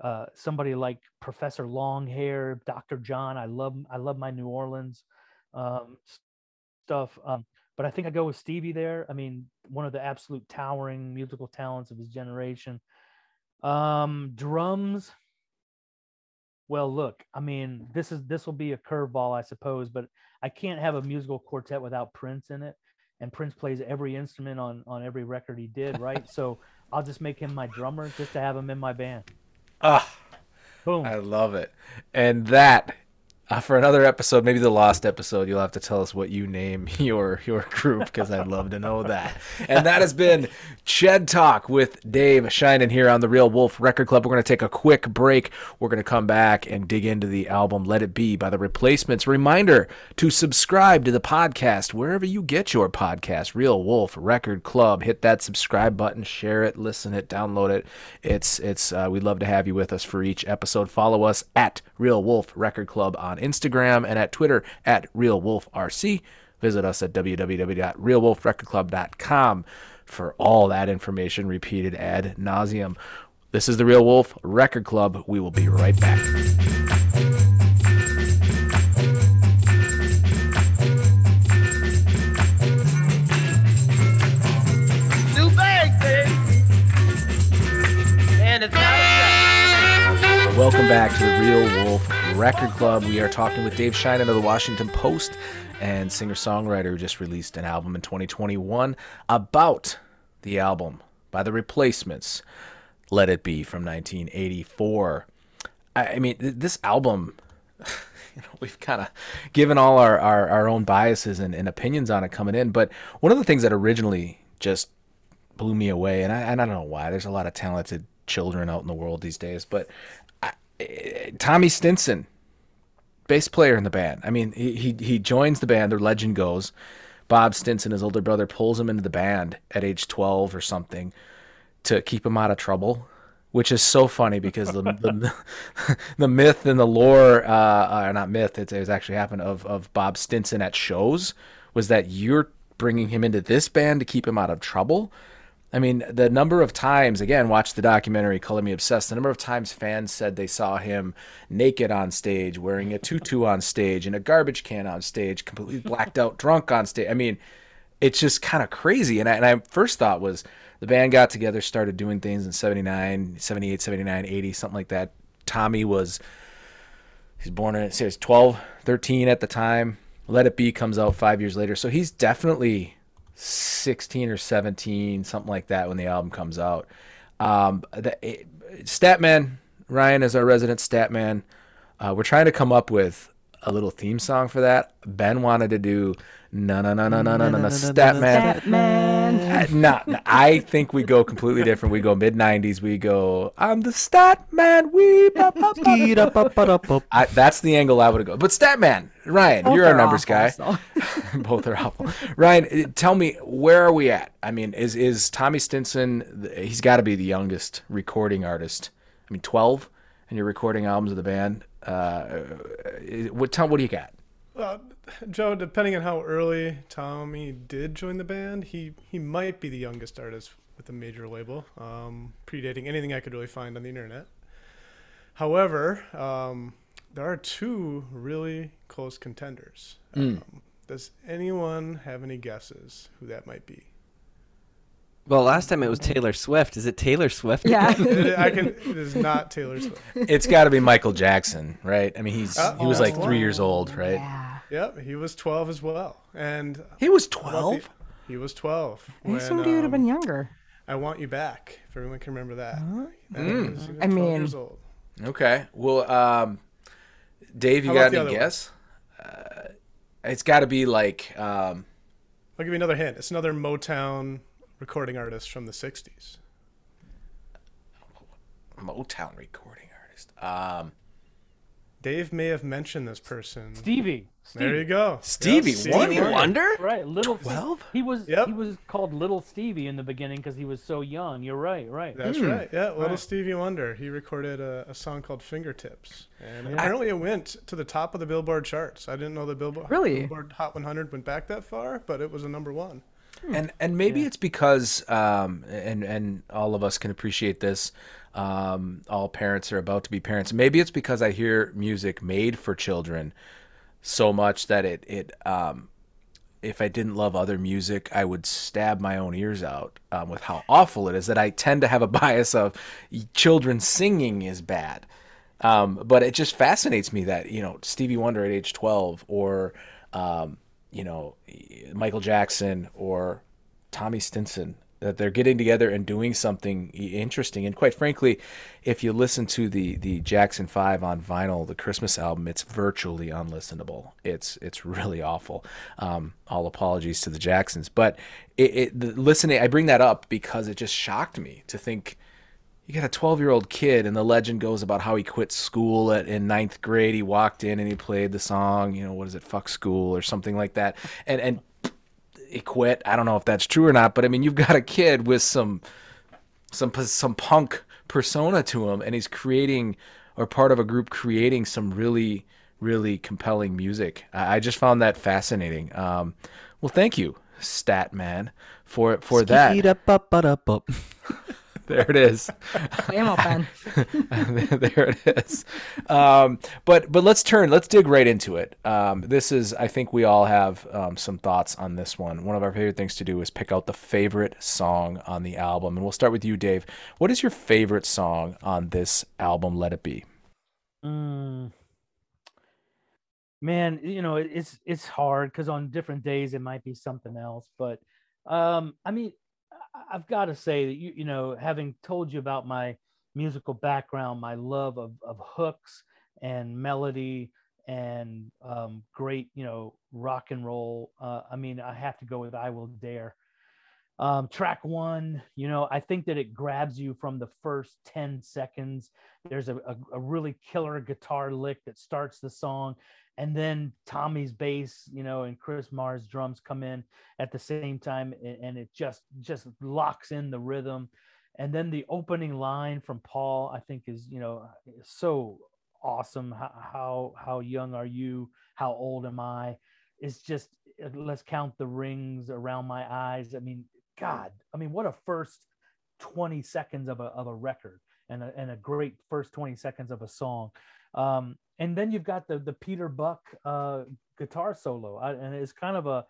uh, somebody like Professor Longhair, Dr. John. I love, I love my New Orleans um, stuff. Um, but I think I go with Stevie there. I mean, one of the absolute towering musical talents of his generation. Um, drums. Well, look, I mean, this is this will be a curveball, I suppose, but I can't have a musical quartet without Prince in it. And Prince plays every instrument on on every record he did, right? <laughs> so I'll just make him my drummer just to have him in my band. Ah, Boom. I love it. And that uh, for another episode, maybe the last episode, you'll have to tell us what you name <laughs> your your group because I'd love to know that. And that has been Ched Talk with Dave Sheinin here on the Real Wolf Record Club. We're going to take a quick break. We're going to come back and dig into the album Let It Be by the Replacements. Reminder to subscribe to the podcast wherever you get your podcast. Real Wolf Record Club. Hit that subscribe button, share it, listen it, download it. It's it's uh, we'd love to have you with us for each episode. Follow us at Real Wolf Record Club on Instagram and at Twitter at RealWolfRC. Visit us at www.realwolfrecordclub.com for all that information repeated ad nauseum. This is the Real Wolf Record Club. We will be right back. New bag, baby. And it's not Welcome back to the Real Wolf Record Club. We are talking with Dave Sheinin of the Washington Post and singer songwriter who just released an album in 2021 about the album by the Replacements, Let It Be from 1984. I, I mean, th- this album, <laughs> you know, we've kind of given all our, our, our own biases and, and opinions on it coming in, but one of the things that originally just blew me away, and I, and I don't know why. There's a lot of talented children out in the world these days, but Tommy Stinson, bass player in the band. I mean, he, he joins the band. The legend goes, Bob Stinson, his older brother, pulls him into the band at age 12 or something to keep him out of trouble. Which is so funny because the the, <laughs> the myth and the lore, uh, uh, not myth, it was actually happened of of Bob Stinson at shows was that you're bringing him into this band to keep him out of trouble. I mean, the number of times, again, watch the documentary Color Me Obsessed, the number of times fans said they saw him naked on stage, wearing a tutu on stage, and a garbage can on stage, completely blacked out, drunk on stage. I mean, it's just kind of crazy. And I, and I first thought was the band got together, started doing things in 79, 78, 79, 80, something like that. Tommy was, he's born in, he was 12, 13 at the time. Let It Be comes out five years later. So he's definitely 16 or 17, something like that, when the album comes out. Um, the, it, Statman, Ryan is our resident Statman. Uh, we're trying to come up with a little theme song for that. Ben wanted to do no no no no no no no no Statman. Statman. No, no, I think we go completely different. We go mid '90s. We go, I'm the Statman. We. ba, ba, ba, ba, ba." I, that's the angle I would go. But Statman, Ryan, Both you're our numbers awful, guy. so. <laughs> Both are awful. Ryan, uh, tell me where are we at? I mean, is is Tommy Stinson? He's got to be the youngest recording artist. I mean, 12, and you're recording albums of the band. Uh, what tell what do you got? Uh, Joe, depending on how early Tommy did join the band, he, he might be the youngest artist with a major label, um, predating anything I could really find on the internet. However, um, there are two really close contenders. Um, does anyone have any guesses who that might be? Well, last time it was Taylor Swift. Is it Taylor Swift? Yeah. <laughs> I can. <laughs> It is not Taylor Swift. It's got to be Michael Jackson, right? I mean, he's Uh, he was like three years old, right? Yeah. Yep, he was 12 as well, and He was 12. He was 12. I when, assumed he would have been younger. I Want You Back, if everyone can remember that. That Mm. was- was I 12 mean- years old. Okay. Well, um, Dave, you How got any guess? Uh, it's got to be like um, I'll give you another hint. It's another Motown recording artist from the 60s. Motown recording artist. Um, Dave may have mentioned this person. Stevie. There you go. Stevie Yep, Wonder? Wonder? Right, little 12? He was Yep. he was called Little Stevie in the beginning because he was so young. You're right, right. That's Hmm. right. Yeah, little Right. Stevie Wonder. He recorded a, a song called Fingertips, and apparently it went to the top of the Billboard charts. I didn't know the Billboard Really? Billboard Hot 100 went back that far, but it was a number one. And and maybe it's because um, and and all of us can appreciate this. Um, all parents are about to be parents. Maybe it's because I hear music made for children so much that it it um, if I didn't love other music, I would stab my own ears out um, with how awful it is. That I tend to have a <laughs> bias of children singing is bad. Um, but it just fascinates me that you know Stevie Wonder at age 12 or um, you know Michael Jackson or Tommy Stinson that they're getting together and doing something interesting. And quite frankly, if you listen to the the Jackson Five on vinyl, the Christmas album, it's virtually unlistenable. It's it's really awful. Um, all apologies to the Jacksons, but it, it listening. I bring that up because it just shocked me to think. You got a 12 year old kid, and the legend goes about how he quit school at, in ninth grade. He walked in and he played the song, you know, what is it, fuck school or something like that. And, and he quit. I don't know if that's true or not, but I mean, you've got a kid with some some some punk persona to him, and he's creating or part of a group creating some really really compelling music. I, just found that fascinating. Um, well, thank you, Stat Man, for for that. <laughs> there it is. Game open. <laughs> there it is. Um, but but let's turn. Let's dig right into it. Um, this is. I think we all have um, some thoughts on this one. One of our favorite things to do is pick out the favorite song on the album, and we'll start with you, Dave. What is your favorite song on this album? Let it be. Mm. Man, you know it's it's hard because on different days it might be something else, but um, I mean I've got to say that you you know having told you about my musical background, my love of of hooks and melody and um, great you know rock and roll. Uh, I mean, I have to go with "I Will Dare." Um, track one, you know, I think that it grabs you from the first 10 seconds. There's a, a, a really killer guitar lick that starts the song and then Tommy's bass, you know, and Chris Mars' drums come in at the same time, and it just just locks in the rhythm. And then the opening line from Paul, I think, is you know so awesome. How how, how young are you? How old am I? It's just let's count the rings around my eyes. I mean, God, I mean, what a first twenty seconds of a of a record, and a, and a great first twenty seconds of a song. Um, and then you've got the the Peter Buck uh, guitar solo, I, and it's kind of a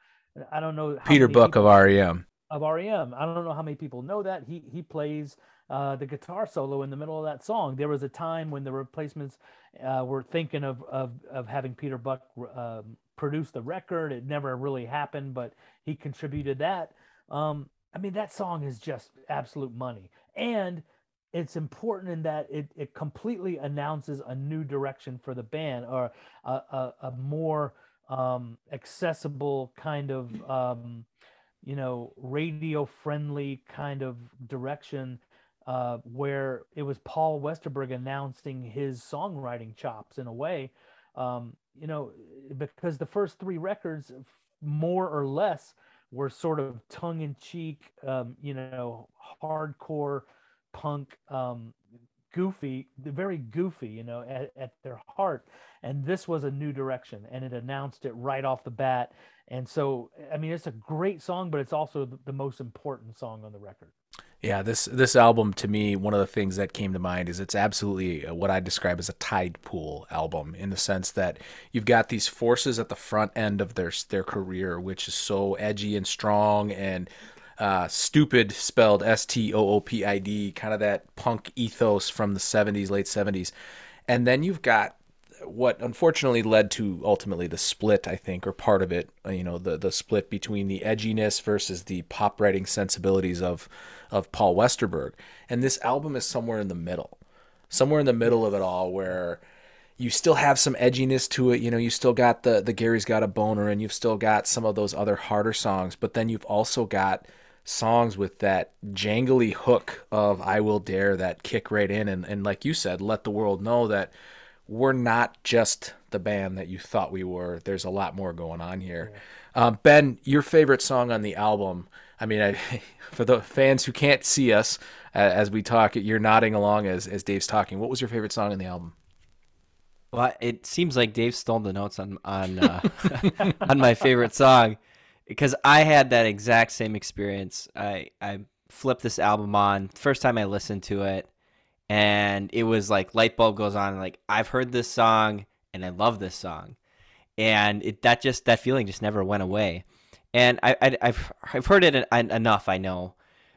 I don't know Peter Buck people, of REM of REM. I don't know how many people know that he he plays uh, the guitar solo in the middle of that song. There was a time when the replacements uh, were thinking of of of having Peter Buck um, produce the record. It never really happened, but he contributed that. Um, I mean, that song is just absolute money, and it's important in that it, it completely announces a new direction for the band or a, a, a more um, accessible kind of um, you know radio friendly kind of direction uh, where it was Paul Westerberg announcing his songwriting chops in a way um, you know because the first three records more or less were sort of tongue in cheek um, you know hardcore punk, um, goofy, very goofy, you know, at, at their heart. And this was a new direction, and it announced it right off the bat. And so, I mean, it's a great song, but it's also the most important song on the record. Yeah, this this album to me, one of the things that came to mind is it's absolutely what I describe as a tide pool album in the sense that you've got these forces at the front end of their their career, which is so edgy and strong and uh, stupid spelled S T O O P I D, kind of that punk ethos from the 70s, late 70s. And then you've got what unfortunately led to ultimately the split, I think, or part of it, uh, you know, the the split between the edginess versus the pop writing sensibilities of of Paul Westerberg. And this album is somewhere in the middle. Somewhere in the middle of it all where you still have some edginess to it. You know, you still got the the Gary's got a boner and you've still got some of those other harder songs, but then you've also got songs with that jangly hook of I Will Dare that kick right in and, and like you said, let the world know that we're not just the band that you thought we were. There's a lot more going on here. Yeah. Um, ben, your favorite song on the album. I mean, I, <laughs> for the fans who can't see us uh, as we talk, you're nodding along as, as Dave's talking. What was your favorite song on the album? Well, it seems like Dave stole the notes on on uh, <laughs> on my favorite song because I had that exact same experience. I I flipped this album on first time I listened to it, and it was like light bulb goes on. Like I've heard this song and I love this song, and it that just that feeling just never went away. and I, I I've I've heard it en- enough. I know,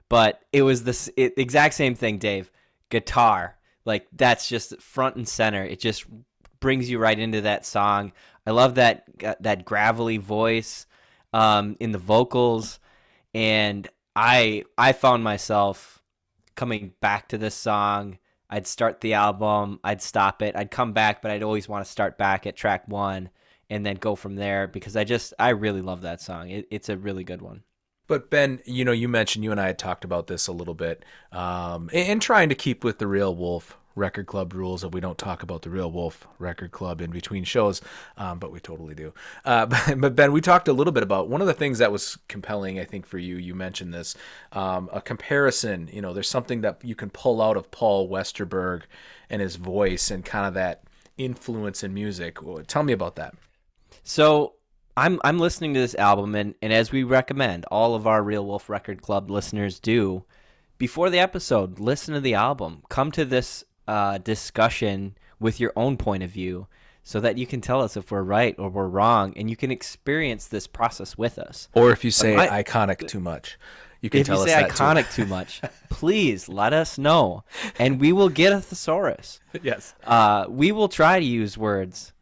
but it was the it, exact same thing, Dave. Guitar, like that's just front and center. It just brings you right into that song. I love that uh, that gravelly voice um, in the vocals, and I I found myself coming back to this song. I'd start the album, I'd stop it, I'd come back, but I'd always want to start back at track one and then go from there because I just I really love that song. It, it's a really good one. But Ben, you know, you mentioned you and I had talked about this a little bit, um, and trying to keep with the Real Wolf record club rules that we don't talk about the Real Wolf record club in between shows, um, but we totally do. Uh, <laughs> but, but, Ben, we talked a little bit about one of the things that was compelling, I think, for you. You mentioned this um, a comparison. You know, there's something that you can pull out of Paul Westerberg and his voice and kind of that influence in music. Tell me about that. So I'm I'm listening to this album, and, and as we recommend, all of our Real Wolf Record Club listeners do, before the episode, listen to the album. Come to this uh, discussion with your own point of view, so that you can tell us if we're right or we're wrong, and you can experience this process with us. Or if you say I, iconic too much. You can if tell you say iconic too. too. <laughs> much, please let us know, and we will get a thesaurus. yes, uh, we will try to use words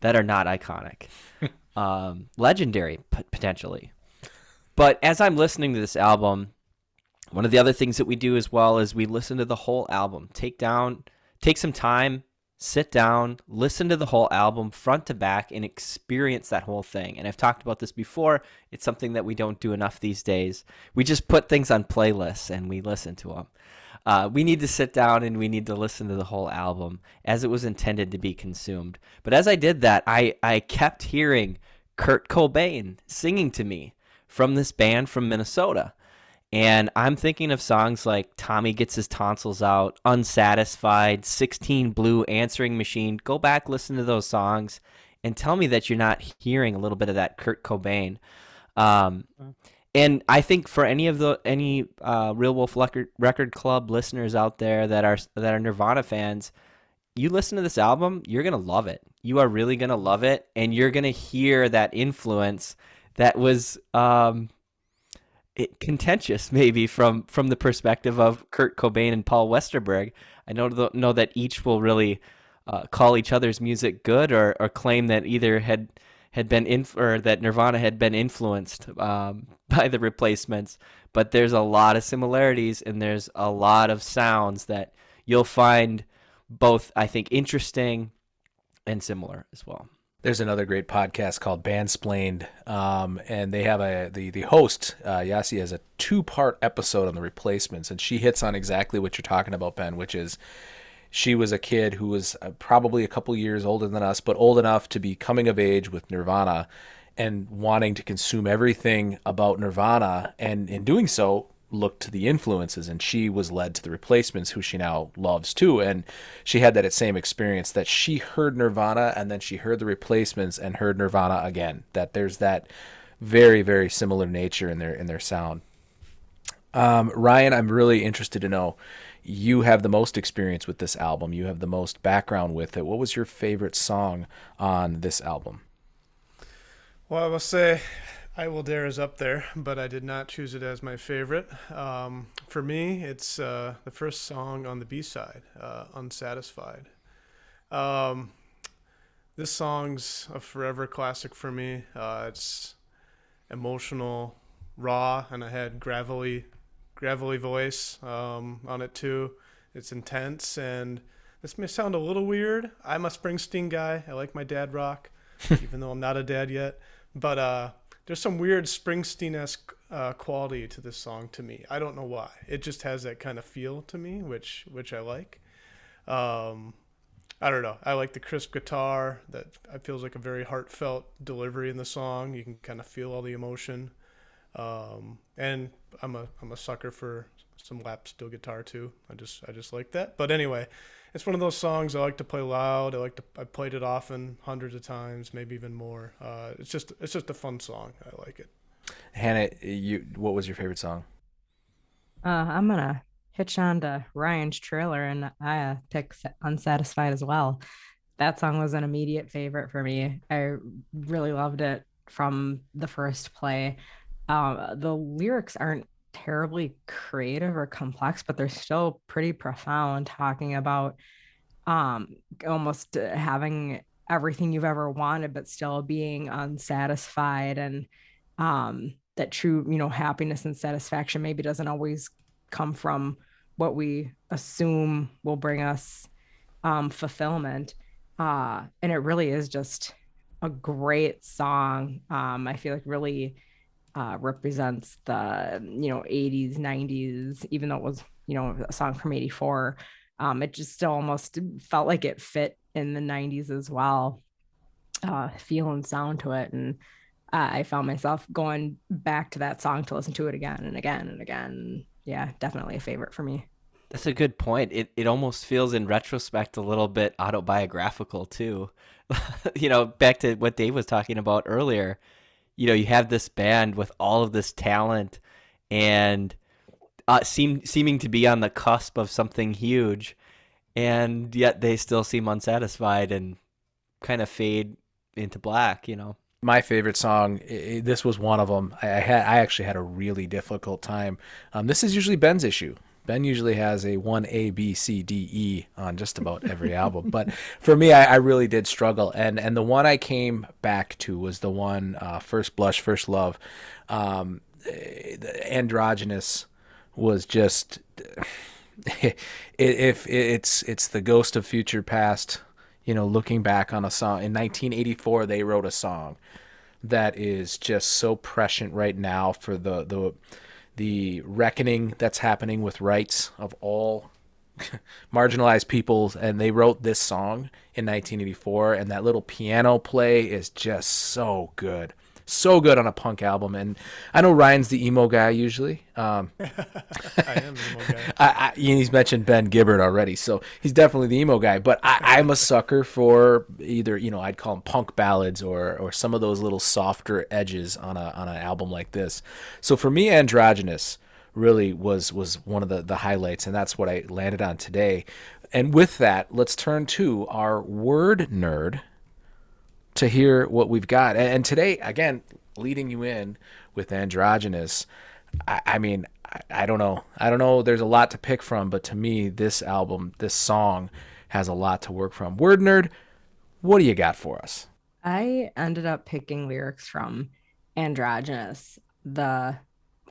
that are not iconic <laughs> um, legendary p- potentially. But as I'm listening to this album, one of the other things that we do as well is we listen to the whole album. Take down, take some time, sit down, listen to the whole album front to back, and experience that whole thing. And I've talked about this before. It's something that we don't do enough these days. We just put things on playlists and we listen to them. Uh, we need to sit down and we need to listen to the whole album as it was intended to be consumed. But as I did that, I, I kept hearing Kurt Cobain singing to me from this band from Minnesota. And I'm thinking of songs like Tommy Gets His Tonsils Out, Unsatisfied, 16 Blue, Answering Machine. Go back, listen to those songs, and tell me that you're not hearing a little bit of that Kurt Cobain. Um, and I think for any of the any uh, Real Wolf record, record Club listeners out there that are that are Nirvana fans, you listen to this album, you're gonna love it. You are really gonna love it, and you're gonna hear that influence that was um, it, contentious, maybe from from the perspective of Kurt Cobain and Paul Westerberg. I know know that each will really uh, call each other's music good, or or claim that either had had been in or that Nirvana had been influenced um, <laughs> by the replacements, but there's a lot of similarities and there's a lot of sounds that you'll find both I think interesting and similar as well. There's another great podcast called Bandsplained, um, and they have a the the host uh, Yasi has a two part episode on the replacements, and she hits on exactly what you're talking about, Ben, which is she was a kid who was uh, probably a couple years older than us, but old enough to be coming of age with Nirvana and wanting to consume everything about Nirvana. And in doing so, looked to the influences and she was led to the replacements who she now loves too and she had that same experience that she heard nirvana and then she heard the replacements and heard nirvana again that there's that very very similar nature in their in their sound um, ryan i'm really interested to know you have the most experience with this album. You have the most background with it. What was your favorite song on this album? Well, I will say I Will Dare is up there, but I did not choose it as my favorite. Um, for me, it's uh, the first song on the B side, uh, Unsatisfied. Um, this song's a forever classic for me. Uh, it's emotional, raw, and I had gravelly gravelly voice um, on it too. It's intense, and this may sound a little weird. I'm a Springsteen guy. I like my dad rock, <laughs> even though I'm not a dad yet. But uh, there's some weird Springsteen-esque uh, quality to this song to me. I don't know why. It just has that kind of feel to me, which which I like. Um, I don't know. I like the crisp guitar. That feels like a very heartfelt delivery in the song. You can kind of feel all the emotion. Um, and I'm a I'm a sucker for some lap steel guitar too. I just I just like that. But anyway, it's one of those songs I like to play loud. I like to I played it often, hundreds of times, maybe even more. Uh, it's just it's just a fun song. I like it. Hannah, you what was your favorite song? Uh, I'm gonna hitch on to Ryan's trailer, and I uh, pick "Unsatisfied" as well. That song was an immediate favorite for me. I really loved it from the first play uh, the lyrics aren't terribly creative or complex, but they're still pretty profound, talking about um, almost uh, having everything you've ever wanted, but still being unsatisfied, and um, that true, you know, happiness and satisfaction maybe doesn't always come from what we assume will bring us um, fulfillment. Uh, and it really is just a great song. Um, I feel like really uh, represents the you know 80s, 90s, even though it was you know a song from 84. Um, it just still almost felt like it fit in the 90s as well, uh, feel and sound to it. And uh, I found myself going back to that song to listen to it again and again and again. Yeah, definitely a favorite for me. That's a good point. It it almost feels in retrospect a little bit autobiographical too. <laughs> you know, back to what Dave was talking about earlier. You know, you have this band with all of this talent and uh, seem seeming to be on the cusp of something huge, and yet they still seem unsatisfied and kind of fade into black. You know. my favorite song. This was one of them. I, I had I actually had a really difficult time. Um, this is usually Ben's issue. Ben usually has a one A B C D E on just about every album, but for me, I, I really did struggle. And and the one I came back to was the one uh, First Blush, First Love. Um, androgynous was just <sighs> if it's it's the ghost of future past you know looking back on a song in 1984 they wrote a song that is just so prescient right now for the the the reckoning that's happening with rights of all <laughs> marginalized peoples and they wrote this song in 1984 and that little piano play is just so good so good on a punk album and i know ryan's the emo guy usually um, <laughs> I am the emo guy. <laughs> I, I, he's mentioned Ben Gibbard already, so he's definitely the emo guy. But I, I'm a sucker for either you know I'd call them punk ballads or or some of those little softer edges on a on an album like this. So for me, Androgynous really was was one of the the highlights, and that's what I landed on today. And with that, let's turn to our word nerd to hear what we've got. And, and today, again, leading you in with androgynous. I, I mean, I, I don't know. I don't know. There's a lot to pick from, but to me, this album, this song, has a lot to work from. Word nerd, what do you got for us? I ended up picking lyrics from Androgynous. The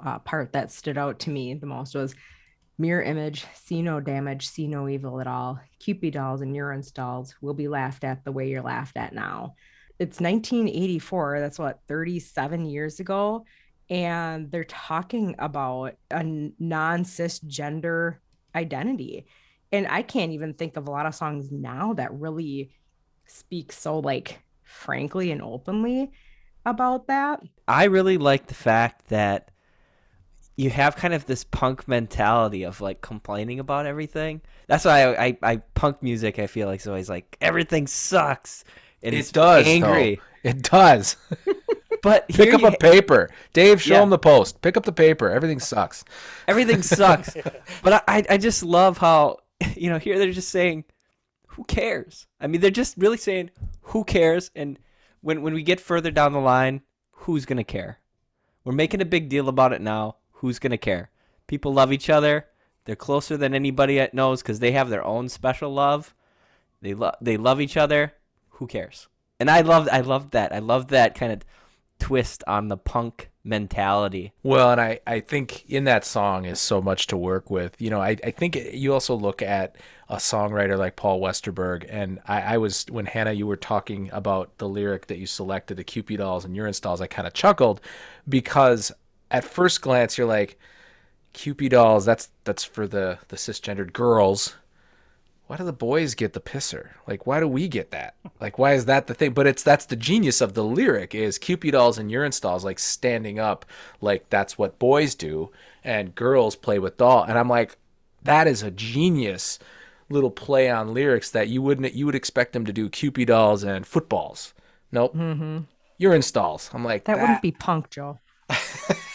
uh, part that stood out to me the most was mirror image, see no damage, see no evil at all. Cupid dolls and urine stalls will be laughed at the way you're laughed at now. It's 1984. That's what, 37 years ago. And they're talking about a non cisgender identity. And I can't even think of a lot of songs now that really speak so like frankly and openly about that. I really like the fact that you have kind of this punk mentality of like complaining about everything. That's why I, I, I punk music. I feel like is always like everything sucks and does angry. though. It does. <laughs> But <laughs> Pick up you a paper. Dave, show Yeah. him the post. Pick up the paper. Everything sucks. everything sucks. <laughs> but I, I just love how you know here they're just saying, who cares? I mean, they're just really saying, who cares? And when when we get further down the line, who's gonna care? We're making a big deal about it now. Who's gonna care? People love each other. They're closer than anybody that knows because they have their own special love. They love they love each other. Who cares? And I love I love that. I love that kind of twist on the punk mentality. Well, and I, I think in that song is so much to work with. You know, I, I think you also look at a songwriter like Paul Westerberg, and I, I was when Hannah, you were talking about the lyric that you selected, the Cupid dolls and urine stalls. I kind of chuckled because at first glance you're like, Cupid dolls. That's that's for the the cisgendered girls. Why do the boys get the pisser? Like, why do we get that? Like, why is that the thing? But it's that's the genius of the lyric is Cupid dolls and urine stalls like standing up, like that's what boys do, and girls play with doll. And I'm like, that is a genius little play on lyrics that you wouldn't you would expect them to do Cupid dolls and footballs. Nope, mm-hmm. urine stalls. I'm like That wouldn't be punk, Joe. <laughs>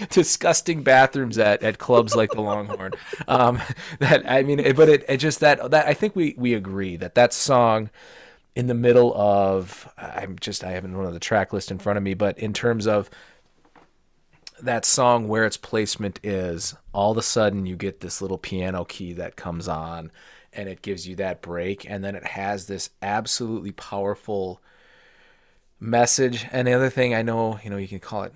<laughs> disgusting bathrooms at, at clubs like the Longhorn. Um, <laughs> that I mean, but it, it just that that I think we we agree that that song in the middle of I'm just I haven't one of the track list in front of me, but in terms of that song where its placement is, all of a sudden you get this little piano key that comes on and it gives you that break and then it has this absolutely powerful message. And the other thing I know, you know, you can call it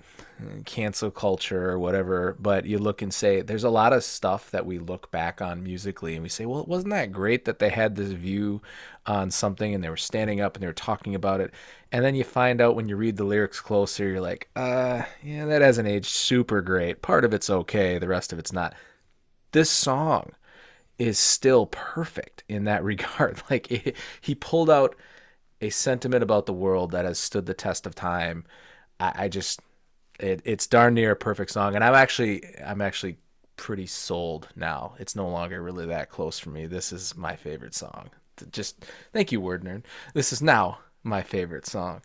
cancel culture or whatever, but you look and say there's a lot of stuff that we look back on musically and we say, well, wasn't that great that they had this view on something and they were standing up and they were talking about it. And then you find out when you read the lyrics closer, you're like, uh, yeah, that hasn't aged super great. Part of it's okay, the rest of it's not. This song is still perfect in that <laughs> regard. Like it, he pulled out a sentiment about the world that has stood the test of time. I, I just, it, it's darn near a perfect song, and I'm actually, I'm actually pretty sold now. It's no longer really that close for me. This is my favorite song. Just thank you, Word Nerd. This is now my favorite song.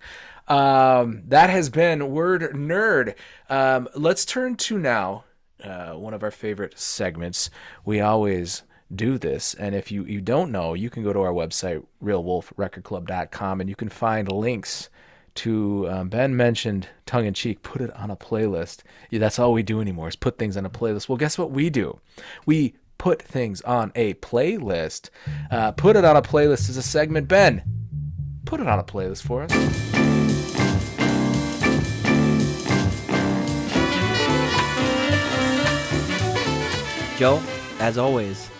Um, that has been Word Nerd. Um, let's turn to now uh, one of our favorite segments. We always do this. And if you, you don't know, you can go to our website, realwolfrecordclub.com, and you can find links to um, Ben mentioned tongue in cheek, put it on a playlist. Yeah, that's all we do anymore is put things on a playlist. Well, guess what we do? We put things on a playlist. Uh, put it on a playlist is a segment. Ben, put it on a playlist for us. Joe, as always,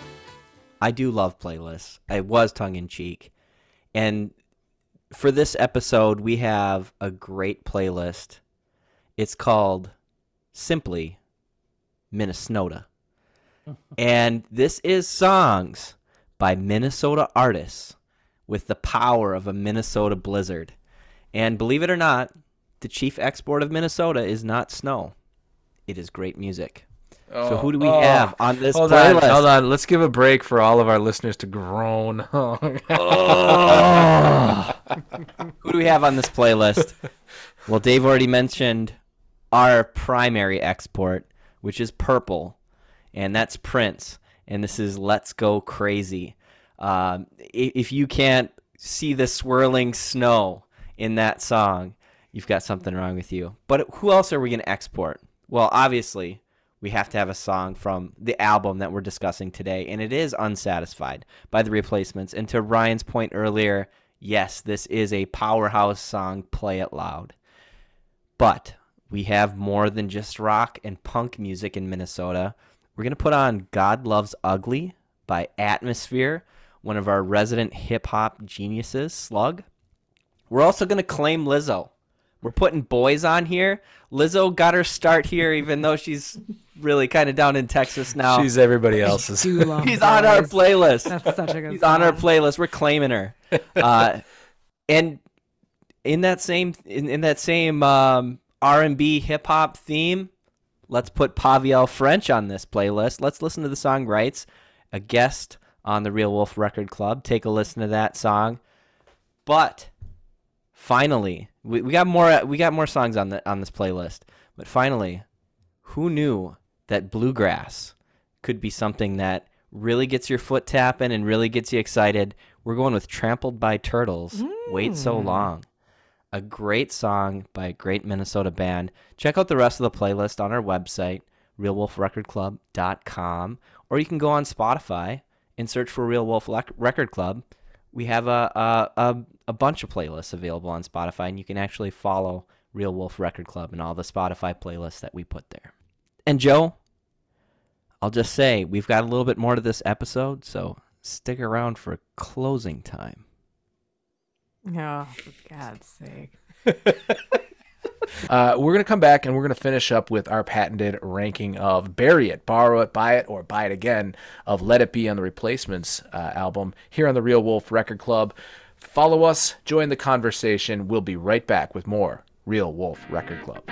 I do love playlists. I was tongue in cheek. And for this episode, we have a great playlist. It's called simply Minnesota. <laughs> and this is songs by Minnesota artists with the power of a Minnesota blizzard. And believe it or not, the chief export of Minnesota is not snow. It is great music. So who do we oh. have on this Hold playlist? on, hold on. Let's give a break for all of our listeners to groan. <laughs> Who do we have on this playlist? well, Dave already mentioned our primary export, which is purple, and that's Prince. And this is Let's Go Crazy. Um, if you can't see the swirling snow in that song, you've got something wrong with you. But who else are we going to export? Well, obviously, we have to have a song from the album that we're discussing today, and it is Unsatisfied by the Replacements. And to Ryan's point earlier, yes, this is a powerhouse song, play it loud. But we have more than just rock and punk music in Minnesota. We're going to put on God Loves Ugly by Atmosphere, one of our resident hip hop geniuses, Slug. We're also going to claim Lizzo. We're putting boys on here. Lizzo got her start here, even though she's really kind of down in Texas now. She's everybody else's. do love He's on our playlist. That's such a good. He's on our playlist. We're claiming her. <laughs> Uh, and in that same in, in that same um, R&B hip hop theme, let's put Pavielle French on this playlist. Let's listen to the song Rights, a guest on the Real Wolf Record Club. Take a listen to that song. But finally, we, we got more we got more songs on the on this playlist. But finally, who knew that bluegrass could be something that really gets your foot tapping and really gets you excited? We're going with Trampled by Turtles. Wait so mm. long. A great song by a great Minnesota band. Check out the rest of the playlist on our website, realwolfrecordclub.com, or you can go on Spotify and search for Real Wolf Record Club. We have a, a, a, a bunch of playlists available on Spotify, and you can actually follow Real Wolf Record Club and all the Spotify playlists that we put there. And Joe, I'll just say we've got a little bit more to this episode, so stick around for closing time. Oh, for God's sake. <laughs> Uh, we're going to come back and we're going to finish up with our patented ranking of Bury It, Borrow It, Buy It, or Buy It Again of Let It Be on the Replacements uh, album here on the Real Wolf Record Club. Follow us, join the conversation. We'll be right back with more Real Wolf Record Club.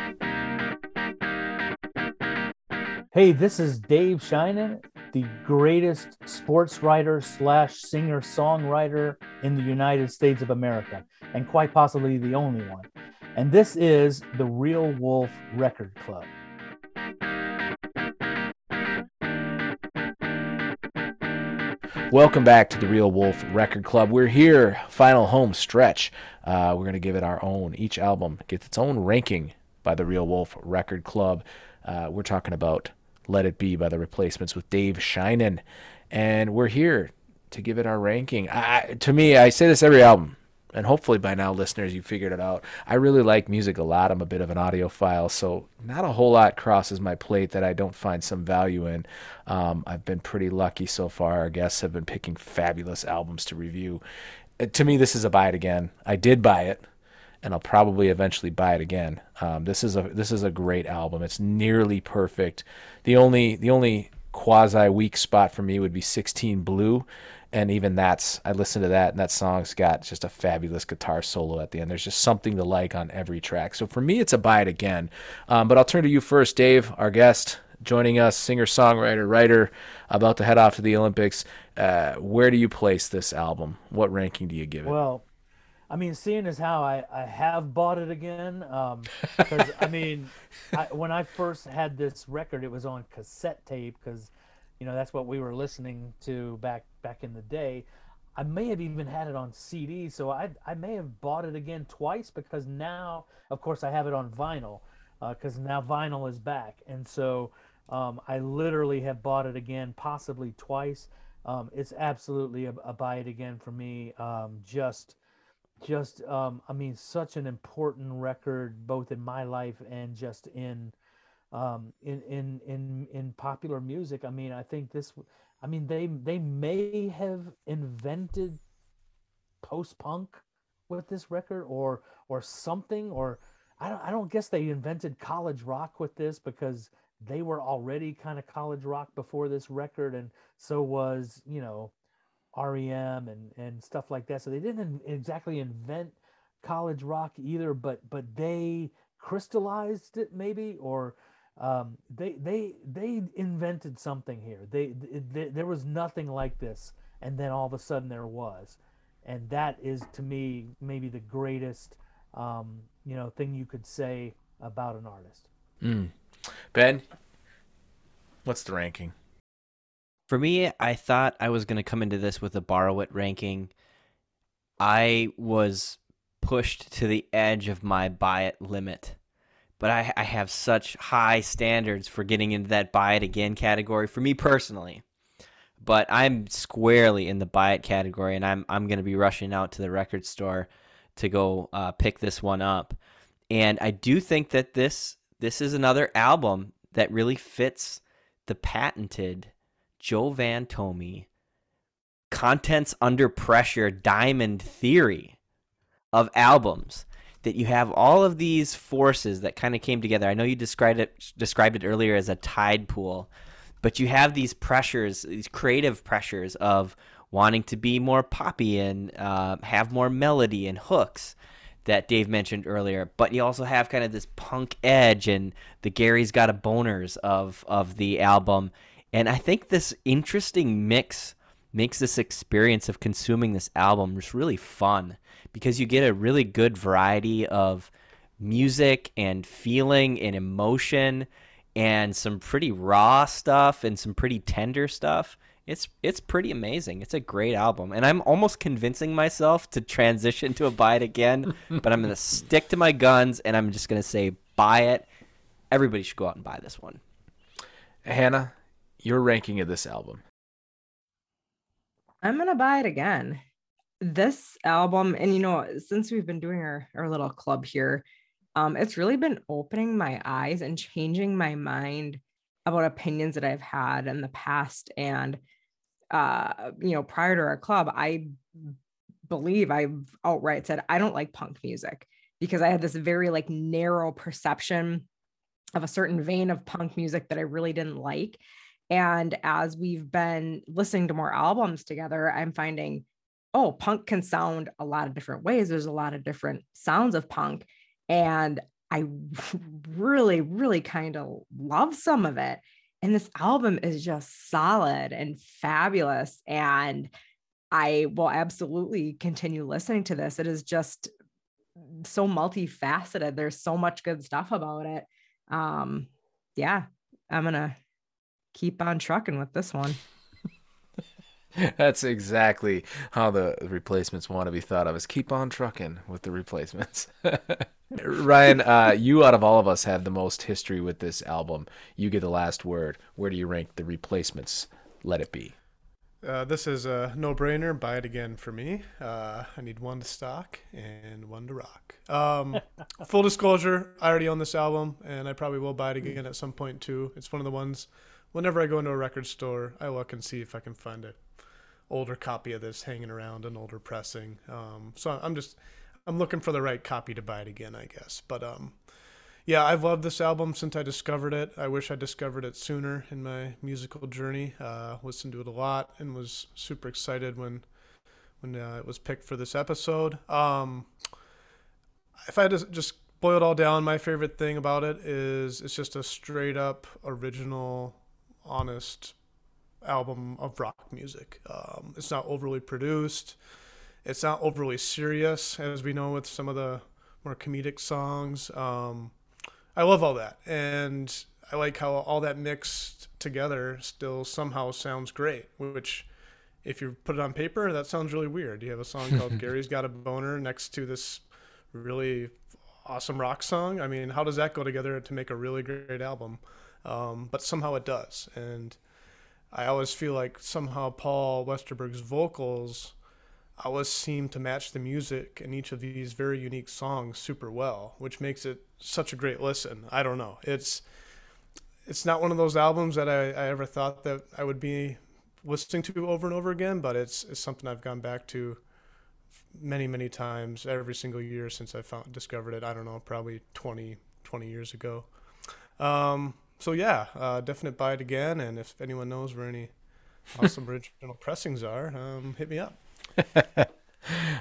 Hey, this is Dave Sheinin, the greatest sports writer slash singer songwriter in the United States of America, and quite possibly the only one. And this is the Real Wolf Record Club. Welcome back to the Real Wolf Record Club. We're here, final home stretch. Uh, we're going to give it our own. Each album gets its own ranking by the Real Wolf Record Club. Uh, we're talking about Let It Be by the Replacements with Dave Sheinin. And we're here to give it our ranking. I, to me, I say this every album, and hopefully by now, listeners, you figured it out. I really like music a lot. I'm a bit of an audiophile, so not a whole lot crosses my plate that I don't find some value in. Um, I've been pretty lucky so far. Our guests have been picking fabulous albums to review. Uh, to me, this is a buy it again. I did buy it, and I'll probably eventually buy it again. Um, this is a this is a great album. It's nearly perfect. The only the only quasi weak spot for me would be 16 Blue and even that's I listened to that and that song's got just a fabulous guitar solo at the end. There's just something to like on every track. So for me, it's a buy it again. Um, but I'll turn to you first, Dave, our guest joining us, singer songwriter writer, about to head off to the Olympics. Uh, where do you place this album? What ranking do you give it? Well, I mean, seeing as how I, I have bought it again, because I <laughs> mean, I, when I first had this record, it was on cassette tape because you know that's what we were listening to back back in the day i may have even had it on cd so i i may have bought it again twice because now of course i have it on vinyl because uh, now vinyl is back and so um, i literally have bought it again possibly twice um, it's absolutely a, a, buy it again for me um, just just um, i mean such an important record both in my life and just in um, in in in in popular music. I mean, I think this. I mean, they they may have invented post punk with this record, or or something, or I don't I don't guess they invented college rock with this because they were already kind of college rock before this record, and so was you know REM and and stuff like that. So they didn't exactly invent college rock either, but but they crystallized it maybe or um, they they they invented something here. They, they, there was nothing like this, and then all of a sudden there was, and that is to me maybe the greatest um, you know thing you could say about an artist. Mm. Ben, what's the ranking? For me, I thought I was going to come into this with a borrow it ranking. I was pushed to the edge of my buy it limit but I, I have such high standards for getting into that buy it again category for me personally. But I'm squarely in the buy it category, and I'm I'm going to be rushing out to the record store to go uh, pick this one up. And I do think that this this is another album that really fits the patented Joe Van Tomey contents under pressure diamond theory of albums that you have all of these forces that kind of came together. I know you described it described it earlier as a tide pool, but you have these pressures, these creative pressures of wanting to be more poppy and uh, have more melody and hooks that Dave mentioned earlier. But you also have kind of this punk edge and the Gary's Got a Boners of of the album. And I think this interesting mix makes this experience of consuming this album just really fun because you get a really good variety of music and feeling and emotion and some pretty raw stuff and some pretty tender stuff. It's it's pretty amazing. It's a great album, and I'm almost convincing myself to transition to a buy it again. <laughs> but I'm gonna stick to my guns, and I'm just gonna say buy it. Everybody should go out and buy this one. Hannah, your ranking of this album. I'm gonna buy it again this album and you know since we've been doing our, our little club here um it's really been opening my eyes and changing my mind about opinions that i've had in the past. And uh you know prior to our club i believe i've outright said i don't like punk music because i had this very like narrow perception of a certain vein of punk music that i really didn't like. And as we've been listening to more albums together i'm finding oh, punk can sound a lot of different ways. There's a lot of different sounds of punk. And I <laughs> really, really kind of love some of it. And this album is just solid and fabulous. And I will absolutely continue listening to this. It is just so multifaceted. There's so much good stuff about it. Um, yeah, I'm gonna keep on trucking with this one. <laughs> That's exactly how the replacements want to be thought of. Is keep on trucking with the replacements. <laughs> Ryan, uh, you out of all of us have the most history with this album. You get the last word. Where do you rank the replacements? Let it be. Uh, this is a no-brainer. Buy it again for me. Uh, I need one to stock and one to rock. Um, <laughs> full disclosure, I already own this album, and I probably will buy it again at some point too. It's one of the ones. Whenever I go into a record store, I look and see if I can find a older copy of this hanging around, an older pressing. Um, so I'm just I'm looking for the right copy to buy it again, I guess. But um, yeah, I've loved this album since I discovered it. I wish I discovered it sooner in my musical journey. Uh, listened to it a lot and was super excited when when uh, it was picked for this episode. Um, if I to just boil it all down, my favorite thing about it is it's just a straight up original, honest album of rock music. Um, it's not overly produced. It's not overly serious, as we know with some of the more comedic songs. Um, I love all that, and I like how all that mixed together still somehow sounds great. Which, if you put it on paper, that sounds really weird. You have a song called <laughs> "Gary's Got a Boner" next to this really awesome rock song. I mean, how does that go together to make a really great album? Um, but somehow it does, and I always feel like somehow Paul Westerberg's vocals always seem to match the music in each of these very unique songs super well, which makes it such a great listen. I don't know. It's it's not one of those albums that I, I ever thought that I would be listening to over and over again, but it's it's something I've gone back to many many times every single year since I found discovered it. I don't know, probably 20 20 years ago. Um, so yeah, uh, definite buy it again. And if anyone knows where any awesome <laughs> original pressings are, um, hit me up. <laughs>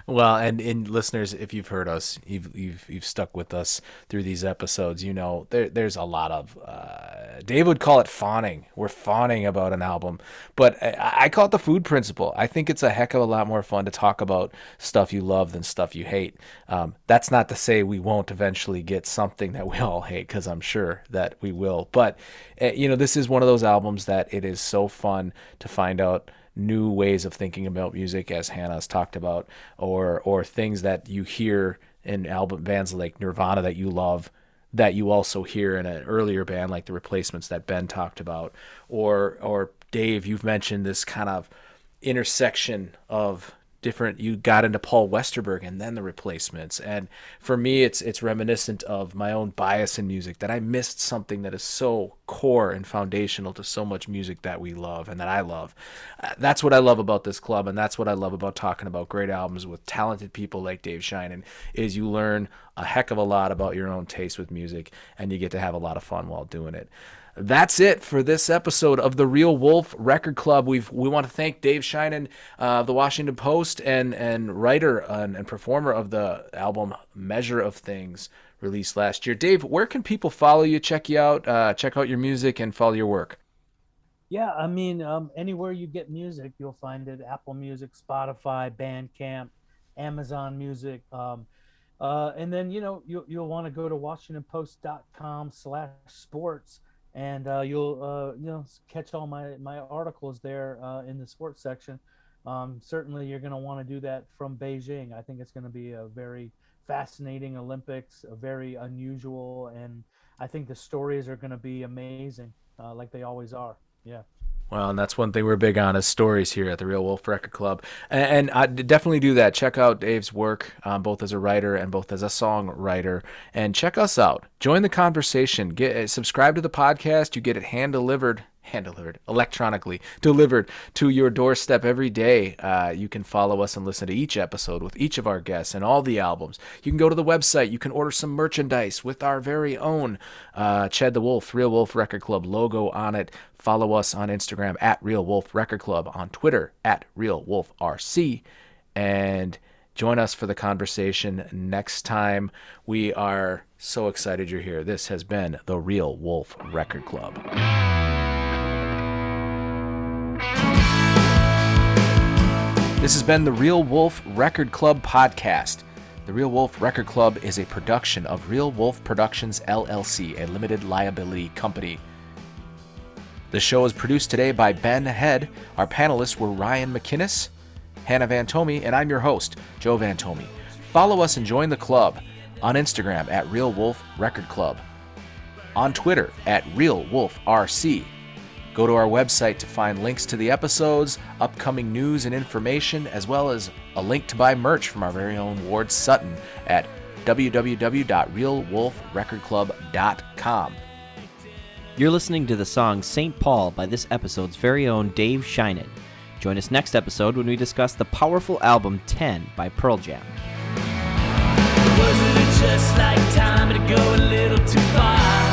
well, and in listeners, if you've heard us, you've you've you've stuck with us through these episodes. You know, there there's a lot of uh, Dave would call it fawning. We're fawning about an album, but I, I call it the food principle. I think it's a heck of a lot more fun to talk about stuff you love than stuff you hate. Um, that's not to say we won't eventually get something that we all hate, because I'm sure that we will. But uh, you know, this is one of those albums that it is so fun to find out new ways of thinking about music, as Hannah's talked about, or or things that you hear in album bands like Nirvana that you love that you also hear in an earlier band like the Replacements that Ben talked about, or or Dave, you've mentioned this kind of intersection of different you got into Paul Westerberg and then the replacements. And for me it's it's reminiscent of my own bias in music that I missed something that is so core and foundational to so much music that we love and that I love. Uh, that's what I love about this club and that's what I love about talking about great albums with talented people like Dave Sheinin is you learn a heck of a lot about your own taste with music and you get to have a lot of fun while doing it that's it for this episode of the Real Wolf Record Club. We we want to thank Dave Sheinin uh, the Washington Post and and writer and, and performer of the album Measure of Things released last year. Dave, where can people follow you, check you out, uh, check out your music, and follow your work? Yeah, I mean, um, anywhere you get music, you'll find it: Apple Music, Spotify, Bandcamp, Amazon Music. Um, uh, and then you know you, you'll want to go to WashingtonPost.com/sports and uh, you'll uh, you know catch all my my articles there uh, in the sports section. Um, certainly, you're going to want to do that from Beijing. I think it's going to be a very fascinating Olympics, a very unusual, and I think the stories are going to be amazing, uh, like they always are. Yeah. Well, and that's one thing we're big on is stories here at the Real Wolf Record Club, and, and I definitely do that. Check out Dave's work, um, both as a writer and both as a songwriter, and check us out. Join the conversation. Get uh, subscribe to the podcast. You get it hand delivered hand delivered electronically delivered to your doorstep every day uh, you can follow us and listen to each episode with each of our guests and all the albums you can go to the website you can order some merchandise with our very own uh, Chad the Wolf Real Wolf Record Club logo on it follow us on Instagram at Real Wolf Record Club on Twitter at Real Wolf RC and join us for the conversation next time we are so excited you're here this has been the Real Wolf Record Club This has been the Real Wolf Record Club podcast. The Real Wolf Record Club is a production of Real Wolf Productions LLC, a limited liability company. The show is produced today by Ben Head. Our panelists were Ryan McKinnis, Hannah Van Tomey, and I'm your host, Joe Van Tomey. Follow us and join the club on Instagram at Real Wolf Record Club, on Twitter at Real Wolf RC. Go to our website to find links to the episodes, upcoming news and information, as well as a link to buy merch from our very own Ward Sutton at www.realwolfrecordclub.com. You're listening to the song St. Paul by this episode's very own Dave Sheinin. Join us next episode when we discuss the powerful album 10 by Pearl Jam. Wasn't it just like time to go a little too far?